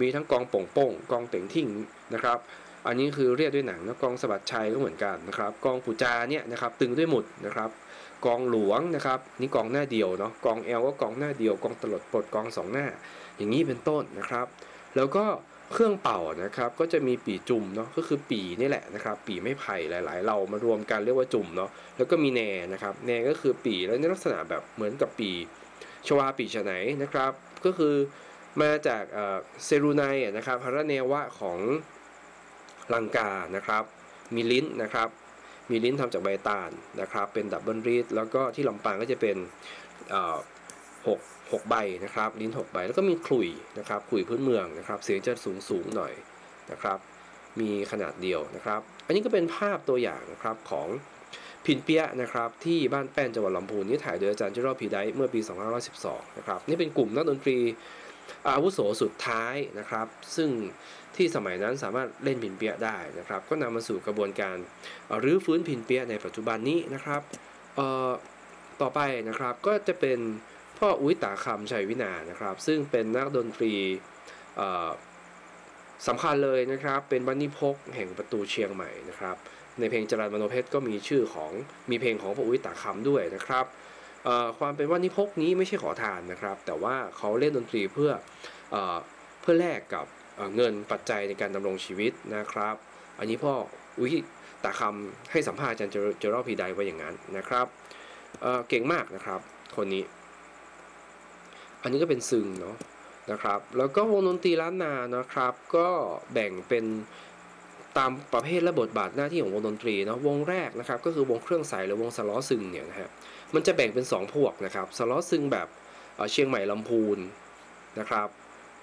[SPEAKER 1] มีทั้งกองป่งโป่งกองเต่งทิ้งนะครับ อันนี้คือเรียดด้วยหนังแล้วกองสะบัดชัยก็เหมือนกันนะครับ กองปูจาเนี่ยนะครับตึงด้วยหมุดนะครับ กองหลวงนะครับนี่กองหน้าเดียวเนาะกองเอลก็กองหน้าเดียวกองตลดปลดกองสองหน้า อย่างนี้เป็นต้นนะครับ แล้วก็เครื่องเป่านะครับก็จะมีปีจุ่มเนาะก็คือปีนี่แหละนะครับ ปีไม่ไผ่หลาย ๆ เรามารวมกันเรียกว่าจุ่มเนาะแล้วก็มีแหนนะครับแหนก็คือปีแล้วในลักษณะแบบเหมือนกับปี ชวาปีฉไหนนะครับ ก็คือมาจากเซรูไนนะครับพระเนวะของลังกานะครับ มีลิ้นนะครับ มีลิ้นทำจากใบตาลนะครับ เป็นดับเบิลรีดแล้วก็ที่ลำปางก็จะเป็นหก6ใบนะครับ ลิ้น6ใบแล้วก็มีขลุ่ยนะครับขลุ่ยพื้นเมืองนะครับ เสียงจะสูงสูงหน่อยนะครับ มีขนาดเดียวนะครับ อันนี้ก็เป็นภาพตัวอย่างนะครับของ พินเปียนะครับที่บ้านแป้นจังหวัดลำพูนนี่ถ่ายโดยอาจารย์เจรอพีไดเมื่อปี 2512นะครับนี่เป็นกลุ่มนักดนตรีอาวุโสสุดท้ายนะครับ ซึ่งที่สมัยนั้นสามารถเล่นพินเปียได้นะครับ ก็นำมาสู่กระบวนการรื้อฟื้นพินเปียในปัจจุบันนี้นะครับต่อไปนะครับก็จะเป็นพ่ออุ้ยตาคำชัยวินานะครับ ซึ่งเป็นนักดนตรี สำคัญเลยนะครับ เป็นบันนิพกแห่งประตูเชียงใหม่นะครับ ในเพลงจรันมโนเพชรก็มีชื่อของมีเพลงของพ่ออุ้ยตาคำด้วยนะครับความเป็นวันิพกนี้ไม่ใช่ขอทานนะครับ แต่ว่าเขาเล่นดนตรีเพื่ออเพื่อแลกกับเงินปัจจัยในการดำรงชีวิตนะครับ อันนี้พ่ออุ้ยตาคำให้สัมภาษณ์อาจารย์เจอร์พีไดไว้อย่างนั้นนะครับเเก่งมากนะครับคนนี้ อันนี้ก็เป็นซึงเนาะ นะครับ แล้วก็วงดนตรีล้านนานะครับ ก็แบ่งเป็นตามประเภทและบทบาทหน้าที่ของวงดนตรีเนาะวงแรกนะครับ ก็คือวงเครื่องสายหรือวงสล้อซึงเนี่ยนะฮะมันจะแบ่งเป็น 2 พวกนะครับสล้อซึงแบบเชียงใหม่ลำพูนนะครับ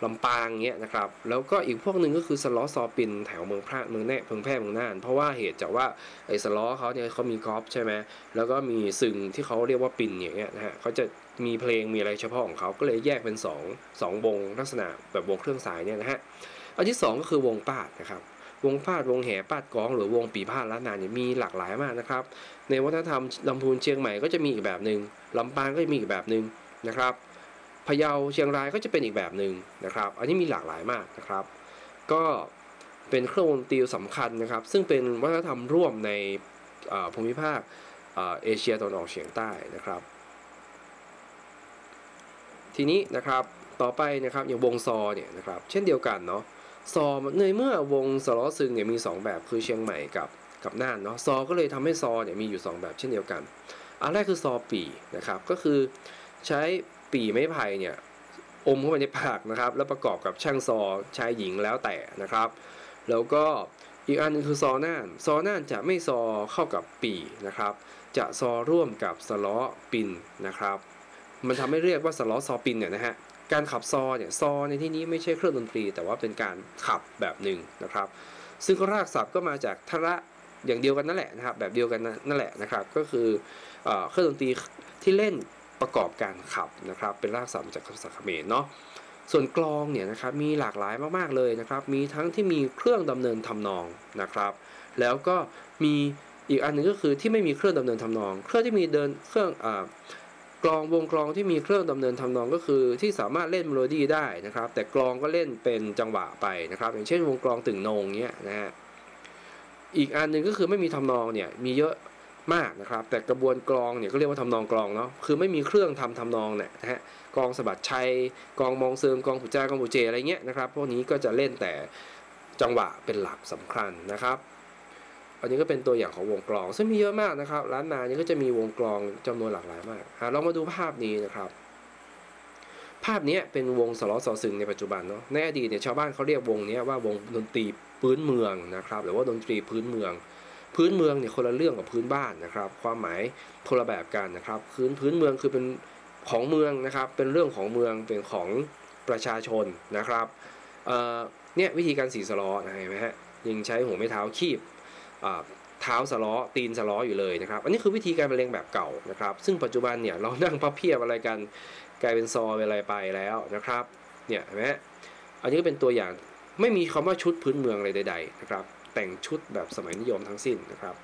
[SPEAKER 1] ลำปางเงี้ยนะครับ แล้วก็อีกพวกหนึ่งก็คือสล้อซอปินแถวเมืองพระเมืองแน่เมืองแพร่เมืองน่าน เพราะว่าเหตุจากว่าไอ้สล้อเขาเนี่ยเขามีกอล์ฟใช่ไหมแล้วก็มีซึงที่เขาเรียกว่าปินอย่างเงี้ยนะฮะเขาจะ มีเพลงมีอะไรเฉพาะของเขาก็เลยแยกเป็น 2 2วงลักษณะแบบวงเครื่องสายเนี่ยนะฮะอันที่ 2 ก็คือวงปาดนะครับวงปาดวงแห่ปาดกอง หรือวงปีพาดล้านนาเนี่ยมีหลากหลายมากนะครับ ในวัฒนธรรมลำพูนเชียงใหม่ก็จะมีอีกแบบหนึ่งลำปางก็จะมีอีกแบบหนึ่งนะครับพะเยาเชียงรายก็จะเป็นอีกแบบหนึ่งนะครับ อันนี้มีหลากหลายมากนะครับ ก็เป็นเครื่องดนตรีสำคัญนะครับ ซึ่งเป็นวัฒนธรรมร่วมในภูมิภาคเอเชียตะวันออกเฉียงใต้นะครับ ทีนี้นะครับต่อไปนะครับอย่างวงซอเนี่ยนะครับเช่นเดียวกันเนาะซอในเมื่อวงสล้อซึงเนี่ยมี 2 แบบคือเชียงใหม่กับกับน่านเนาะซอก็เลยทำให้ซอเนี่ยมีอยู่ 2 แบบเช่นเดียวกันอันแรกคือซอปีนะครับก็คือใช้ปีไม้ไผ่เนี่ยอมเข้าไปในปากนะครับแล้วประกอบกับช่างซอชายหญิงแล้วแต่นะครับ แล้วก็อีกอันนึงคือซอน่านซอน่านจะไม่ซอเข้ากับปีนะครับ จะซอร่วมกับสล้อปินนะครับ มันทำให้เรียกว่าสล้อซอปินเนี่ยนะฮะการขับซอเนี่ยซอในที่นี้ไม่ใช่เครื่องดนตรี แต่ว่าเป็นการขับแบบหนึ่งนะครับ ซึ่งรากศัพท์ก็มาจากทระอย่างเดียวกันนั่นแหละนะครับ แบบเดียวกันนั่นแหละนะครับ ก็คือเครื่องดนตรีที่เล่นประกอบการขับนะครับ เป็นรากศัพท์จากภาษาเขมรเนาะส่วนกลองเนี่ยนะครับมีหลากหลายมากๆเลยนะครับ มีทั้งที่มีเครื่องดำเนินทำนองนะครับ แล้วก็มีอีกอันหนึ่งก็คือที่ไม่มีเครื่องดำเนินทำนอง เครื่องที่มีเดินเครื่อง กลองวงกลองที่มีเครื่องดำเนินทำนองก็คือ ที่สามารถเล่นเมโลดี้ได้นะครับ แต่กลองก็เล่นเป็นจังหวะไปนะครับ อย่างเช่นวงกลองตึ่งโนงเนี้ยนะฮะอีกอันหนึ่งก็คือไม่มีทำนองเนี่ยมีเยอะมากนะครับ แต่กระบวนกลองเนี่ยก็เรียกว่าทำนองกลองเนาะคือไม่มีเครื่องทำทำนองเนี่ยนะฮะกองสะบัดชัยกองมองเซิงกองผูจากองผูเจอะไรเงี้ยนะครับพวกนี้ก็จะเล่นแต่จังหวะเป็นหลักสำคัญนะครับ อันนี้ก็เป็นตัวอย่างของวงกลอง ซึ่งมีเยอะมากนะครับ ร้านนานี้ก็จะมีวงกลองจำนวนหลากหลายมากเรามาดูภาพนี้นะครับ ภาพนี้เป็นวงสล้อสอซึงในปัจจุบันเนาะในอดีตเนี่ยชาวบ้านเขาเรียกวงนี้ว่าวงดนตรีพื้นเมืองนะครับ หรือว่าดนตรีพื้นเมือง พื้นเมืองเนี่ยคนละเรื่องกับพื้นบ้านนะครับ ความหมายคนละแบบกันนะครับพื้นพื้นเมืองคือเป็นของเมืองนะครับ เป็นเรื่องของเมืองเป็นของประชาชนนะครับเนี่ยวิธีการสีสล้อนะเห็นไหมฮะยังใช้หัวไม่เท้าคีบ เท้าสล้อตีนสล้ออยู่เลยนะครับ อันนี้คือวิธีการบรรเลงแบบเก่านะครับ ซึ่งปัจจุบันเนี่ยเรานั่งพับเพียบอะไรกันกลายเป็นซอเป็นอะไรไปแล้วนะครับเนี่ยเห็นไหมอันนี้ก็เป็นตัวอย่างไม่มีคำว่าชุดพื้นเมืองอะไรใดๆนะครับ แต่งชุดแบบสมัยนิยมทั้งสิ้นนะครับ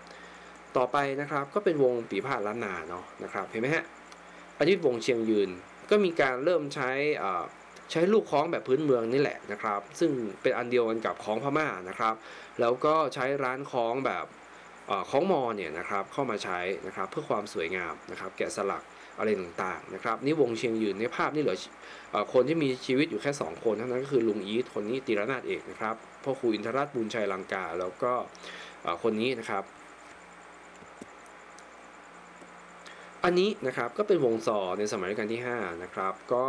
[SPEAKER 1] ต่อไปนะครับก็เป็นวงปีพาดล้านนาเนาะนะครับเห็นไหมฮะอันนี้วงเชียงยืนก็มีการเริ่มใช้ ใช้ลูกคล้องแบบพื้นเมืองนี่แหละนะครับ ซึ่งเป็นอันเดียวกันกับคล้องพม่านะครับ แล้วก็ใช้ร้านคล้องแบบคล้องมอเนี่ยนะครับเข้ามาใช้นะครับเพื่อความสวยงามนะครับ แกะสลักอะไรต่างๆนะครับนี่วงเชียงยืนในภาพนี่เหลือคนที่มีชีวิตอยู่แค่ 2 คนเท่านั้นก็คือลุงอีทคนนี้ตีรนาถเอกนะครับพ่อครูอินทรัตน์บุญชัยลังกา แล้วก็คนนี้นะครับ อันนี้นะครับก็เป็นวงซอในสมัยรัชกาลที่5นะครับก็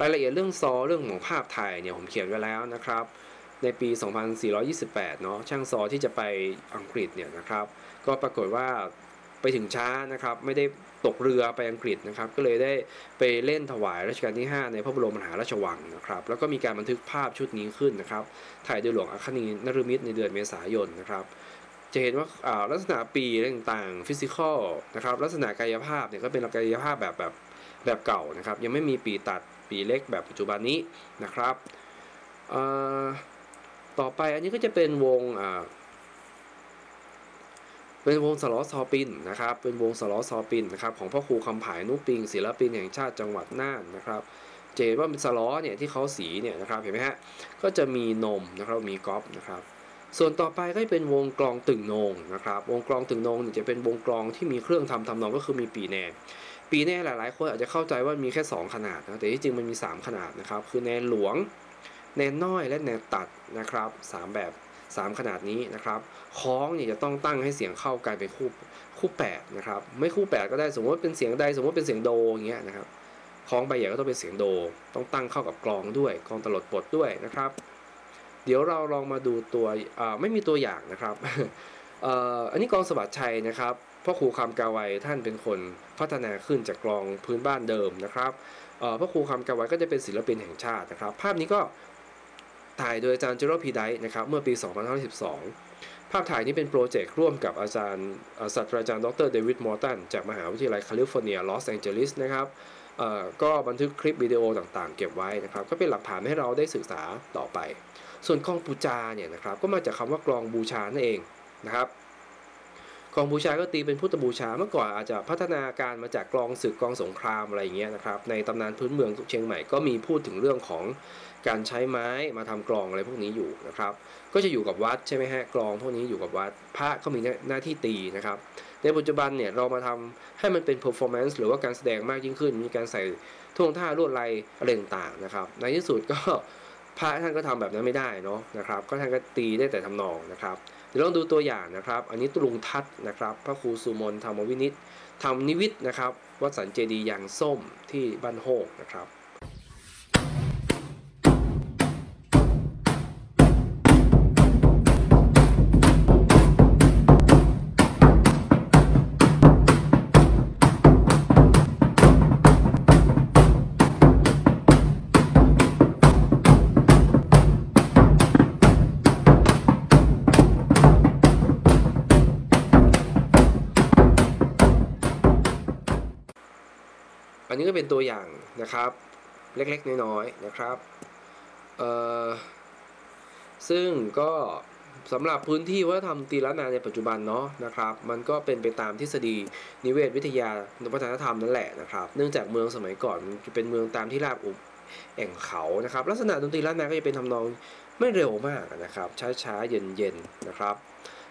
[SPEAKER 1] รายละเอียดเรื่องซอเรื่องของภาพถ่ายเนี่ยผมเขียนไว้แล้วนะครับ ในปี 2428 เนาะช่างซอที่จะไปอังกฤษเนี่ยนะครับ ก็ปรากฏว่าไปถึงช้านะครับ ไม่ได้ตกเรือไปอังกฤษนะครับ ก็เลยได้ไปเล่นถวายรัชกาลที่ 5 ในพระบรมมหาราชวังนะครับ แล้วก็มีการบันทึกภาพชุดนี้ขึ้นนะครับ ถ่ายโดยหลวงอัคนีนรุมิตรในเดือนเมษายนนะครับจะเห็นว่าลักษณะปี่ต่างๆ physical นะครับลักษณะกายภาพเนี่ยก็เป็นกายภาพแบบแบบแบบเก่านะครับ ยังไม่มีปี่ตัด ปี่เล็กแบบปัจจุบันนี้นะครับต่อไปอันนี้ก็จะเป็นวงเป็นวงสะล้อซอปินนะครับเป็นวงสะล้อซอปินนะครับของพ่อครูคำผายนุปิง ศิลปินแห่งชาติจังหวัดน่านนะครับเจนว่าเป็นสล้อเนี่ยที่เขาสีเนี่ยนะครับเห็นไหมฮะก็จะมีนมนะครับมีก๊อฟนะครับส่วนต่อไปก็เป็นวงกลองตึงนงนะครับวงกลองตึงนงจะเป็นวงกลองที่มีเครื่องทำทำนองก็คือมีปีแน ปีแน่หลาย ๆ คนอาจจะเข้าใจว่ามีแค่ 2 ขนาดนะแต่ที่จริงมันมี 3 ขนาดนะครับ คือแนนหลวง แนนน้อยและแนนตัดนะครับ 3 แบบ 3 ขนาดนี้นะครับคล้องเนี่ยจะต้องตั้งให้เสียงเข้ากันเป็นคู่คู่แปดนะครับไม่คู่แปดก็ได้สมมติเป็นเสียงใดสมมติเป็นเสียงโดอย่างเงี้ยนะครับคล้องใบใหญ่ก็ต้องเป็นเสียงโด ต้องตั้งเข้ากับกลองด้วยกลองตลดปดด้วยนะครับ เดี๋ยวเราลองมาดูตัวไม่มีตัวอย่างนะครับอันนี้กองสบัสดชัยนะครับ พ่อครูคำกาไวท่านเป็นคนพัฒนาขึ้นจากกลองพื้นบ้านเดิมนะครับพ่อครูคำกาไวก็จะเป็นศิลปินแห่งชาตินะครับ ภาพนี้ก็ถ่ายโดยอาจารย์เจโรพีไดนะครับเมื่อปี 2512 ภาพถ่ายนี้เป็นโปรเจกต์ร่วมกับอาจารย์ศาสตราจารย์ดรเดวิดมอร์ตันจากมหาวิทยาลัยแคลิฟอร์เนียลอสแองเจลิสนะครับก็บันทึกคลิปวิดีโอต่างๆ เก็บไว้นะครับก็เป็นหลักฐานให้เราได้ศึกษาต่อไป ส่วนกลองปูจาเนี่ยนะครับก็มาจากคำว่ากลองบูชานั่นเองนะครับ กลองบูชาก็ตีเป็นพุทธบูชาเมื่อก่อนอาจจะพัฒนาการมาจากกลองศึกกลองสงครามอะไรอย่างเงี้ยนะครับในตำนานพื้นเมืองเชียงใหม่ก็มีพูดถึงเรื่องของการใช้ไม้มาทำกลองอะไรพวกนี้อยู่นะครับ ก็จะอยู่กับวัดใช่ไหมฮะกลองพวกนี้อยู่กับวัดพระก็มีหน้าที่ตีนะครับ ในปัจจุบันเนี่ยเรามาทำให้มันเป็น performance หรือว่าการแสดงมากยิ่งขึ้น มีการใส่ท่วงท่าลวดลายอะไรต่างๆนะครับ ในที่สุดก็ พระท่านก็ทำแบบนั้นไม่ได้เนาะนะครับ ก็ท่านก็ตีได้แต่ทำนองนะครับเดี๋ยวลองดูตัวอย่างนะครับ อันนี้ตุลุงทัศนะครับ พระครูสุมนธรรมวินิตทำนิวิตนะครับ วัดสันเจดียางส้มที่บ้านโฮกนะครับ นะครับ เล็กๆ น้อยๆนะครับซึ่งก็สำหรับพื้นที่วัฒนธรรมตีล้านาในปัจจุบันเนาะนะครับ มันก็เป็นไปตามทฤษฎีนิเวศวิทยาวัฒนธรรมนั่นแหละนะครับ เนื่องจากเมืองสมัยก่อนจะเป็นเมืองตามที่ราบอุบแอ่งเขานะครับ ลักษณะดนตรีล้านนาก็จะเป็นทำนองไม่เร็วมากนะครับ ช้าๆ เย็นๆนะครับ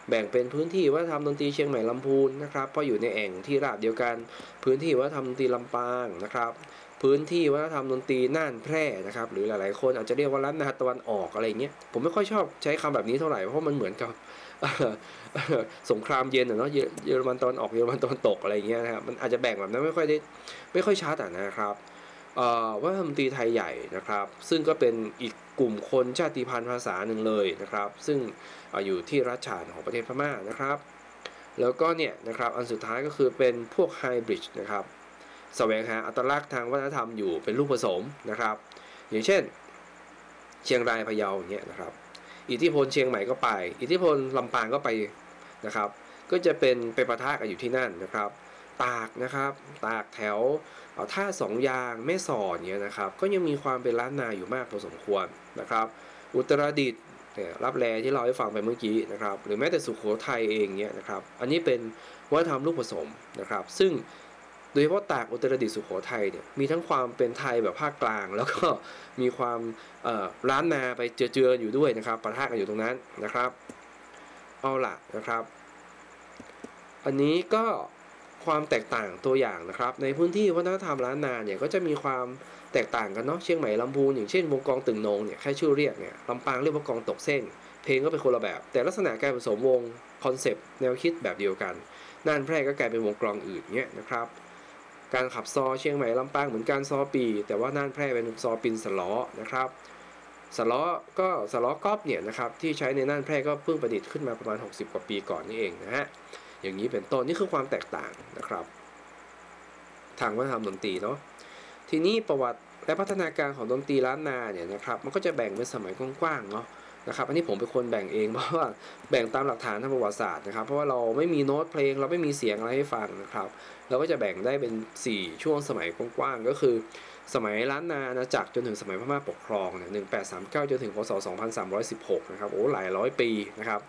[SPEAKER 1] แบ่งเป็นพื้นที่วัฒนธรรมดนตรีเชียงใหม่ลำพูนนะครับเพราะอยู่ในแอ่งที่ราบเดียวกัน พื้นที่วัฒนธรรมดนตรีลำปางนะครับ พื้นที่วัฒนธรรมดนตรีน่านแพร่นะครับ หรือหลายๆ คนอาจจะเรียกว่าล้านนาตะวันออกอะไรเงี้ยผมไม่ค่อยชอบใช้คำแบบนี้เท่าไหร่เพราะมันเหมือนกับสงครามเย็นเนาะเยอรมันตอนออกเยอรมันตอนตกอะไรเงี้ยนะครับมันอาจจะแบ่งแบบนั้นไม่ค่อยได้ไม่ค่อยชัดอะนะครับวัฒนธรรมดนตรีไทยใหญ่นะครับ ซึ่งก็เป็นอีกกลุ่มคนชาติพันธุ์ภาษาหนึ่งเลยนะครับ ซึ่งอยู่ที่รัชฉานของประเทศพม่านะครับ แล้วก็เนี่ยนะครับอันสุดท้ายก็คือเป็นพวกไฮบริดนะครับ แสวงหาอัตลักษณ์ทางวัฒนธรรมอยู่เป็นลูกผสมนะครับ อย่างเช่น เชียงรายพะเยาอย่างเงี้ยนะครับ อิทธิพลเชียงใหม่ก็ไป อิทธิพลลำปางก็ไปนะครับ ก็จะเป็นไปประทะกันอยู่ที่นั่นนะครับ ตากนะครับตากแถวท่าสองยางแม่สอดเนี่ยนะครับ ก็ยังมีความเป็นล้านนาอยู่มากพอสมควรนะครับ อุตรดิตถ์รับแลที่เราให้ฟังไปเมื่อกี้นะครับ หรือแม้แต่สุขโขทัยเองเนี่ยนะครับ อันนี้เป็นวัฒนธรรมลูกผสมนะครับ ซึ่ง โดยเฉพาะตากอุตรดิตถ์สุโขทัยเนี่ยมีทั้งความเป็นไทยแบบภาคกลาง แล้วก็มีความร้านนาไปเจือๆอยู่ด้วยนะครับประทะกันอยู่ตรงนั้นนะครับเอาละนะครับ อันนี้ก็ความแตกต่างตัวอย่างนะครับ ในพื้นที่วัฒนธรรมล้านนาเนี่ยก็จะมีความแตกต่างกันเนาะเชียงใหม่ลำพูนอย่างเช่นวงกองตึงนงเนี่ยแค่ชื่อเรียกเนี่ยลำปางเรียกว่ากองตกเส้น เพลงก็เป็นคนละแบบ แต่ลักษณะการผสมวงคอนเซปต์แนวคิดแบบเดียวกันน่านแพร่ก็กลายเป็นวงกลองอื่นเนี่ยนะครับ การขับซอเชียงใหม่ลำปางเหมือนการซอปี แต่ว่าน่านแพร่เป็นซอปินสล้อนะครับสล้อก็สล้อกอล์ฟเนี่ยนะครับที่ใช้ในน่านแพร่ก็เพิ่งประดิษฐ์ขึ้นมาประมาณ 60 กว่าปีก่อนนี่เองนะฮะอย่างนี้เป็นต้นนี่คือความแตกต่างนะครับ ทางวัฒนธรรมดนตรีเนาะทีนี้ประวัติและพัฒนาการของดนตรีล้านนาเนี่ยนะครับมันก็จะแบ่งเป็นสมัยกว้างๆเนาะนะครับอันนี้ผมเป็นคนแบ่งเองเพราะว่าแบ่งตามหลักฐานทางประวัติศาสตร์นะครับ เพราะว่าเราไม่มีโน้ตเพลงเราไม่มีเสียงอะไรให้ฟังนะครับ เราก็จะแบ่งได้เป็น 4 ช่วงสมัยกว้างๆก็คือ สมัยล้านนานาจักรจนถึงสมัยพม่าปกครองเนี่ย1839 จนถึงพศ 2316 นะครับโอ้หลายร้อยปีนะครับ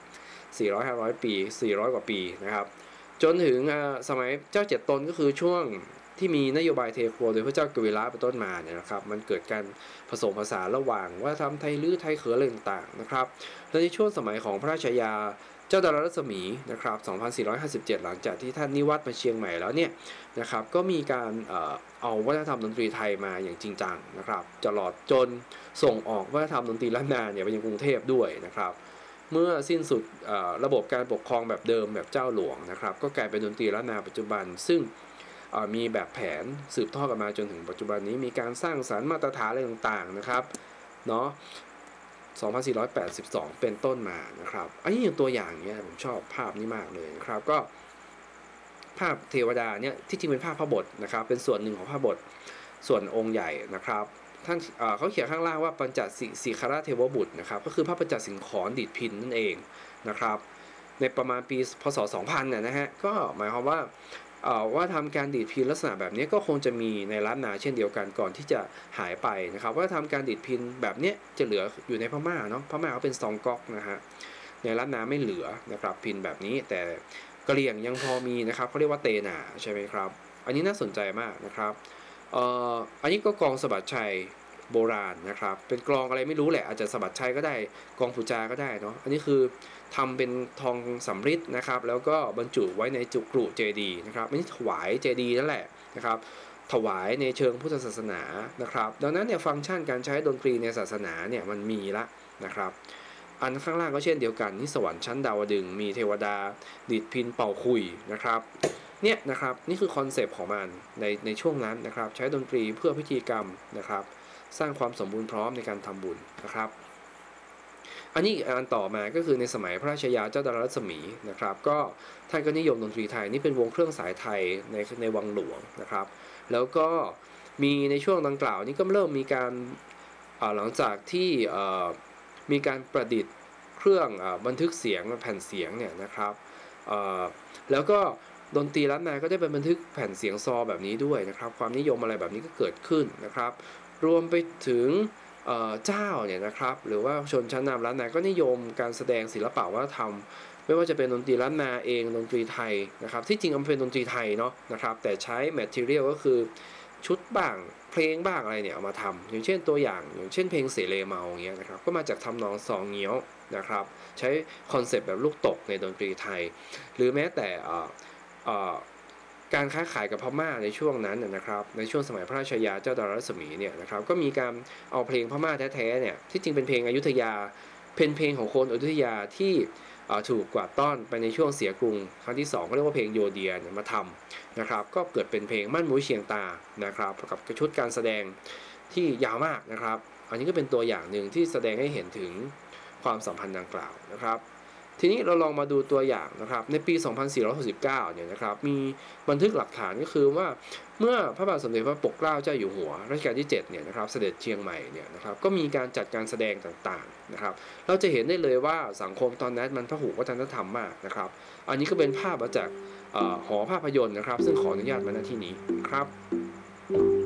[SPEAKER 1] 400 500 ปี 400 กว่าปีนะครับ จนถึงสมัยเจ้าเจ็ดตนก็คือช่วงที่มีนโยบายเทครัวโดยพระเจ้ากวิลาเป็นต้นมาเนี่ยนะครับ มันเกิดการผสมผสานระหว่างว่าทำไทยลื้อไทยเขืออะไรต่างๆนะครับ และในช่วงสมัยของพระราชยา เจ้าดารารัศมีนะครับ 2457 หลังจากที่ท่านนิวัตมาเชียงใหม่แล้วเนี่ยนะครับก็มีการเอาวัฒนธรรมดนตรีไทยมาอย่างจริงจังนะครับตลอดจนส่งออกวัฒนธรรมดนตรีล้านนาเนี่ยไปยังกรุงเทพด้วยนะครับเมื่อสิ้นสุดระบบการปกครองแบบเดิมแบบเจ้าหลวงนะครับก็กลายเป็นดนตรีล้านนาปัจจุบัน ซึ่งมีแบบแผนสืบทอดกันมาจนถึงปัจจุบันนี้มีการสร้างสารรค์มาตรฐานอะไรต่างๆนะครับเนาะ 2482 เป็นต้นมานะครับอันนี้อย่างตัวอย่างเนี่ยผมชอบภาพนี้มากเลยนะครับก็ ภาพเทวดาเนี่ยที่จริงเป็นภาพพระบทนะครับ เป็นส่วนหนึ่งของพระบทส่วนองค์ใหญ่นะครับท่านเขาเขียนข้างล่างว่าปัญจสิสีคาราเทวบุตรนะครับ ก็คือพระปัญจสิงขรดิดพินนั่นเองนะครับ ในประมาณปีพศ 2000เนี่ยนะฮะก็หมายความว่า ว่าทำการดีดพินลักษณะแบบนี้ก็คงจะมีในล้านนาเช่นเดียวกันก่อนที่จะหายไปนะครับว่าทำการดีดพินแบบนี้จะเหลืออยู่ในพม่าเนาะพม่าเขาเป็นซองก๊อกนะฮะในล้านนาไม่เหลือนะครับพินแบบนี้แต่กะเหรี่ยงยังพอมีนะครับเขาเรียกว่าเตนาใช่ไหมครับ อันนี้น่าสนใจมากนะครับอันนี้ก็กองสบัดชัยโบราณนะครับ เป็นกลองอะไรไม่รู้แหละอาจจะสบัดชัยก็ได้กองผูจาก็ได้เนาะอันนี้คือ ทำเป็นทองสำริดนะครับ แล้วก็บรรจุไว้ในจุกรุเจดีนะครับไม่ใช่ถวายเจดีนั่นแหละนะครับ ถวายในเชิงพุทธศาสนานะครับ ดังนั้นเนี่ยฟังก์ชันการใช้ดนตรีในศาสนาเนี่ยมันมีละนะครับ อันข้างล่างก็เช่นเดียวกันที่สวรรค์ชั้นดาวดึงมีเทวดาดีดพิณเป่าขลุ่ยนะครับเนี่ยนะครับนี่คือ concept ของมันในในช่วงนั้นนะครับ ใช้ดนตรีเพื่อพิธีกรรมนะครับ สร้างความสมบูรณ์พร้อมในการทำบุญนะครับ อันนี้อันต่อมาก็คือในสมัยพระราชชายาเจ้าดารัศมีนะครับ ก็ท่านก็นิยมดนตรีไทยนี่เป็นวงเครื่องสายไทยในในวังหลวงนะครับ แล้วก็มีในช่วงดังกล่าวนี้ก็เริ่มมีการหลังจากที่มีการประดิษฐ์เครื่องบันทึกเสียงแผ่นเสียงเนี่ยนะครับแล้วก็ดนตรีล้านนาก็ได้ไปบันทึกแผ่นเสียงซอแบบนี้ด้วยนะครับ ความนิยมอะไรแบบนี้ก็เกิดขึ้นนะครับ รวมไปถึง เจ้าเนี่ยนะครับหรือว่าชนชั้นนำล้านนาก็นิยมการแสดงศิลปะวัฒนธรรม ไม่ว่าจะเป็นดนตรีล้านนาเองดนตรีไทยนะครับที่จริงมันเป็นดนตรีไทยเนาะนะครับแต่ใช้ material ก็คือชุดบ้างเพลงบ้างอะไรเนี่ยเอามาทำอย่างเช่นตัวอย่างอย่างเช่นเพลงเสเลเมาอย่างเงี้ยนะครับก็มาจากทำนองซอเงี้ยวนะครับใช้ concept แบบลูกตกในดนตรีไทย หรือแม้แต่ การค้าขายกับพม่าในช่วงนั้นนะครับในช่วงสมัยพระราชชายาเจ้าดารัศมีเนี่ยนะครับก็มีการเอาเพลงพม่าแท้ๆเนี่ยที่จริงเป็นเพลงอยุธยาเป็นเพลงของคนอยุธยาที่ถูกกวาดต้อนไปในช่วงเสียกรุง ครั้งที่2ก็เรียกว่าเพลงโยเดียมาทำนะครับก็เกิดเป็นเพลงมั่นมุ้ยเชียงตานะครับกับชุดการแสดงที่ยาวมากนะครับ อันนี้ก็เป็นตัวอย่างหนึ่งที่แสดงให้เห็นถึงความสัมพันธ์ดังกล่าวนะครับ ทีนี้เราลองมาดูตัวอย่างนะครับในปี 2469 เนี่ยนะครับมีบันทึกหลักฐานก็คือว่าเมื่อพระบาทสมเด็จพระปกเกล้าเจ้าอยู่หัวรัชกาลที่7เนี่ยนะครับเสด็จเชียงใหม่เนี่ยนะครับก็มีการจัดการแสดงต่างๆนะครับเราจะเห็นได้เลยว่าสังคมตอนนั้นมันพหุวัฒนธรรมมากนะครับ อันนี้ก็เป็นภาพมาจากหอภาพยนตร์นะครับ ซึ่งขออนุญาตมาณที่นี้ครับนะครับ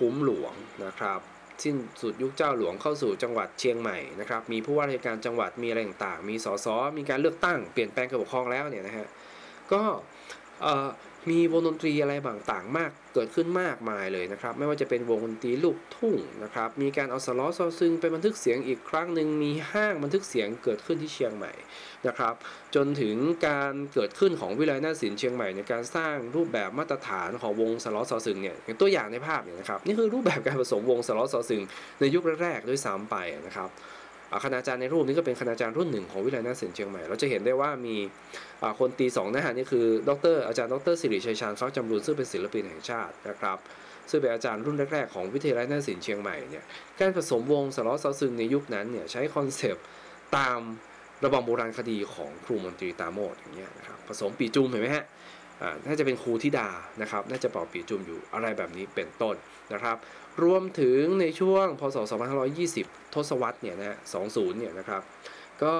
[SPEAKER 1] คุ้มหลวงนะครับสิ้นสุดยุคเจ้าหลวงเข้าสู่จังหวัดเชียงใหม่นะครับมีผู้ว่าราชการจังหวัดมีอะไรต่างๆ มีสสมีการเลือกตั้งเปลี่ยนแปลงการปกครองแล้วเนี่ยนะฮะก็ มีวงดนตรีอะไรบางต่างมาก เกิดขึ้นมากมายเลยนะครับ ไม่ว่าจะเป็นวงดนตรีลูกทุ่งนะครับ มีการเอาสล้อซอซึงไปบันทึกเสียงอีกครั้งหนึ่งมีห้างบันทึกเสียงเกิดขึ้นที่เชียงใหม่นะครับ จนถึงการเกิดขึ้นของวิไลนาศิลป์เชียงใหม่ในการสร้างรูปแบบมาตรฐานของวงสล้อซอซึงเนี่ยตัวอย่างในภาพเนี่ยนะครับนี่คือรูปแบบการผสมวงสล้อซอซึงในยุคแรกๆด้วยซ้ำไปนะครับ คณาจารย์ในรูปนี้ก็เป็นคณาจารย์รุ่นหนึ่งของวิทยาลัยนาฏศิลปเชียงใหม่ เราจะเห็นได้ว่ามีคนตีสองนะฮะนี่คือดรอาจารย์ดรสิริชัยชาญฟักจำรูญซึ่งเป็นศิลปินแห่งชาตินะครับซึ่งเป็นอาจารย์รุ่นแรกๆของวิทยาลัยนาฏศิลปเชียงใหม่เนี่ยการผสมวงสล้อซอซึงในยุคนั้นเนี่ยใช้ concept ตามระบำโบราณคดีของครูมนตรีตราโมทอย่างเงี้ยนะครับผสมปี่จุมเห็นไหมฮะน่าจะเป็นครูธิดานะครับน่าจะเป่าปีจุมอยู่อะไรแบบนี้เป็นต้นนะครับ รวมถึงในช่วงพศ 2520 ทศวรรษเนี่ยนะ20 เนี่ยนะครับ ก็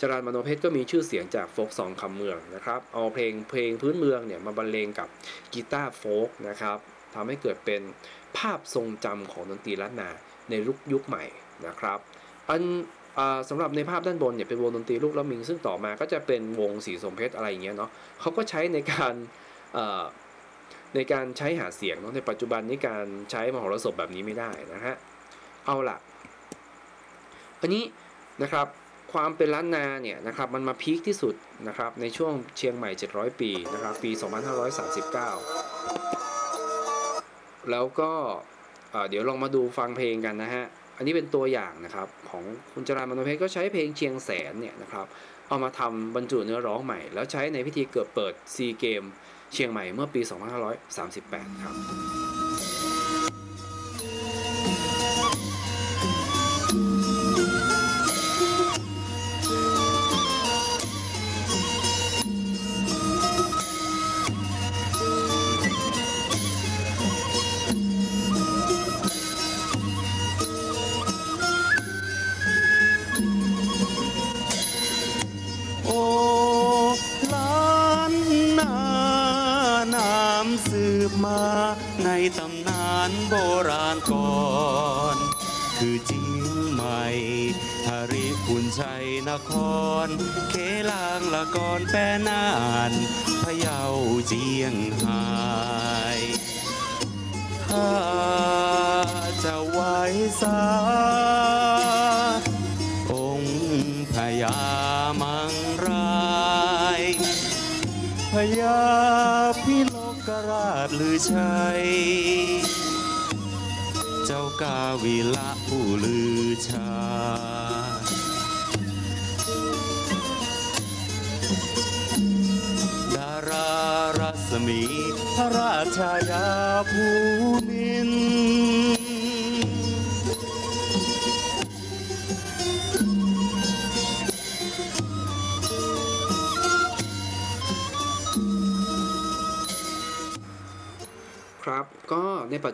[SPEAKER 1] จรันมโนเพชรก็มีชื่อเสียงจากโฟกซองคำเมืองนะครับ เอาเพลงเพลงพื้นเมืองเนี่ยมาบรรเลงกับกีตาร์โฟกนะครับทำให้เกิดเป็นภาพทรงจำของดนตรีล้านนาในยุคยุคใหม่นะครับอันสำหรับในภาพด้านบนเนี่ยเป็นวงดนตรีลูกละมิง ซึ่งต่อมาก็จะเป็นวงสีสมเพชรอะไรอย่างเงี้ยเนาะเขาก็ใช้ในการ ในการใช้หาเสียงเนาะในปัจจุบันนี้การใช้มหรสพแบบนี้ไม่ได้นะฮะเอาละอันนี้นะครับความเป็นล้านนาเนี่ยนะครับมันมาพีคที่สุดนะครับในช่วงเชียงใหม่ 700 ปีนะครับปี 2539 แล้วก็เดี๋ยวลองมาดูฟังเพลงกันนะฮะอันนี้เป็นตัวอย่างนะครับของคุณจรามโนเพชรก็ใช้เพลงเชียงแสนเนี่ยนะครับเอามาทำบรรจุเนื้อร้องใหม่ แล้วใช้ในพิธีเกิดเปิดซีเกม เชียงใหม่เมื่อปี 2538 ครับ
[SPEAKER 2] เจียง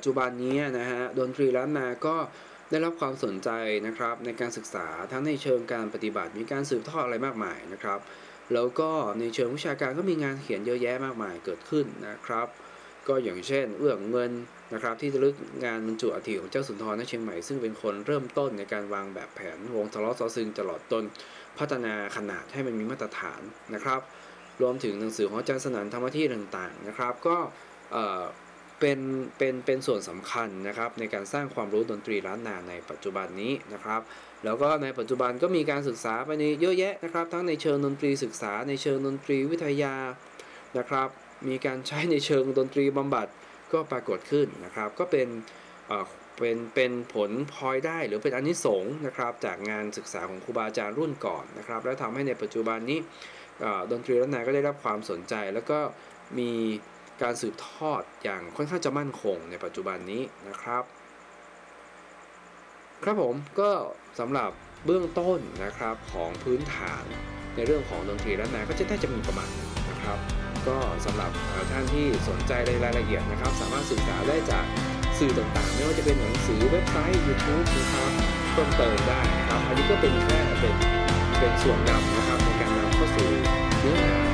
[SPEAKER 2] จจุ
[SPEAKER 1] บันนี้นะฮะดนตรีล้านนาก็ได้รับความสนใจนะครับในการศึกษาทั้งในเชิงการปฏิบัติมีการสืบทอดอะไรมากมายนะครับ แล้วก็ในเชิงวิชาการก็มีงานเขียนเยอะแยะมากมายเกิดขึ้นนะครับ ก็อย่างเช่น เอื้องเงินนะครับที่จะลึกงานบรรจุอัฐิของเจ้าสุนทรในเชียงใหม่ซึ่งเป็นคนเริ่มต้นในการวางแบบแผนวงทะเลาะซอซึงตลอดต้นพัฒนาขนาดให้มันมีมาตรฐานนะครับ รวมถึงหนังสือของอาจารย์สนันธรรมที่ต่างๆนะครับ ก็ เป็นเป็นเป็นส่วนสำคัญนะครับในการสร้างความรู้ดนตรีล้านนาในปัจจุบันนี้นะครับ แล้วก็ในปัจจุบันก็มีการศึกษาไปในเยอะแยะนะครับ ทั้งในเชิงดนตรีศึกษาในเชิงดนตรีวิทยานะครับ มีการใช้ในเชิงดนตรีบำบัดก็ปรากฏขึ้นนะครับ ก็เป็นเป็นเป็นผลพลอยได้หรือเป็นอนนิสงส์นะครับ จากงานศึกษาของครูบาอาจารย์รุ่นก่อนนะครับ และทำให้ในปัจจุบันนี้ดนตรีล้านนาก็ได้รับความสนใจแล้วก็มี การสืบทอดอย่างค่อนข้างจะมั่นคงในปัจจุบันนี้นะครับ ครับผมก็สำหรับเบื้องต้นนะครับของพื้นฐานในเรื่องของดนตรีและนาก็จะได้จะมีประมาณนะครับ ก็สำหรับท่านที่สนใจในรายละเอียดนะครับ สามารถศึกษาได้จากสื่อต่างๆ ไม่ว่าจะเป็นหนังสือเว็บไซต์ YouTube นะครับเพิ่มเติมได้นะครับ อันนี้ก็เป็นแค่เป็นเป็นส่วนนำนะครับในการนำเข้าสู่เนื้อหา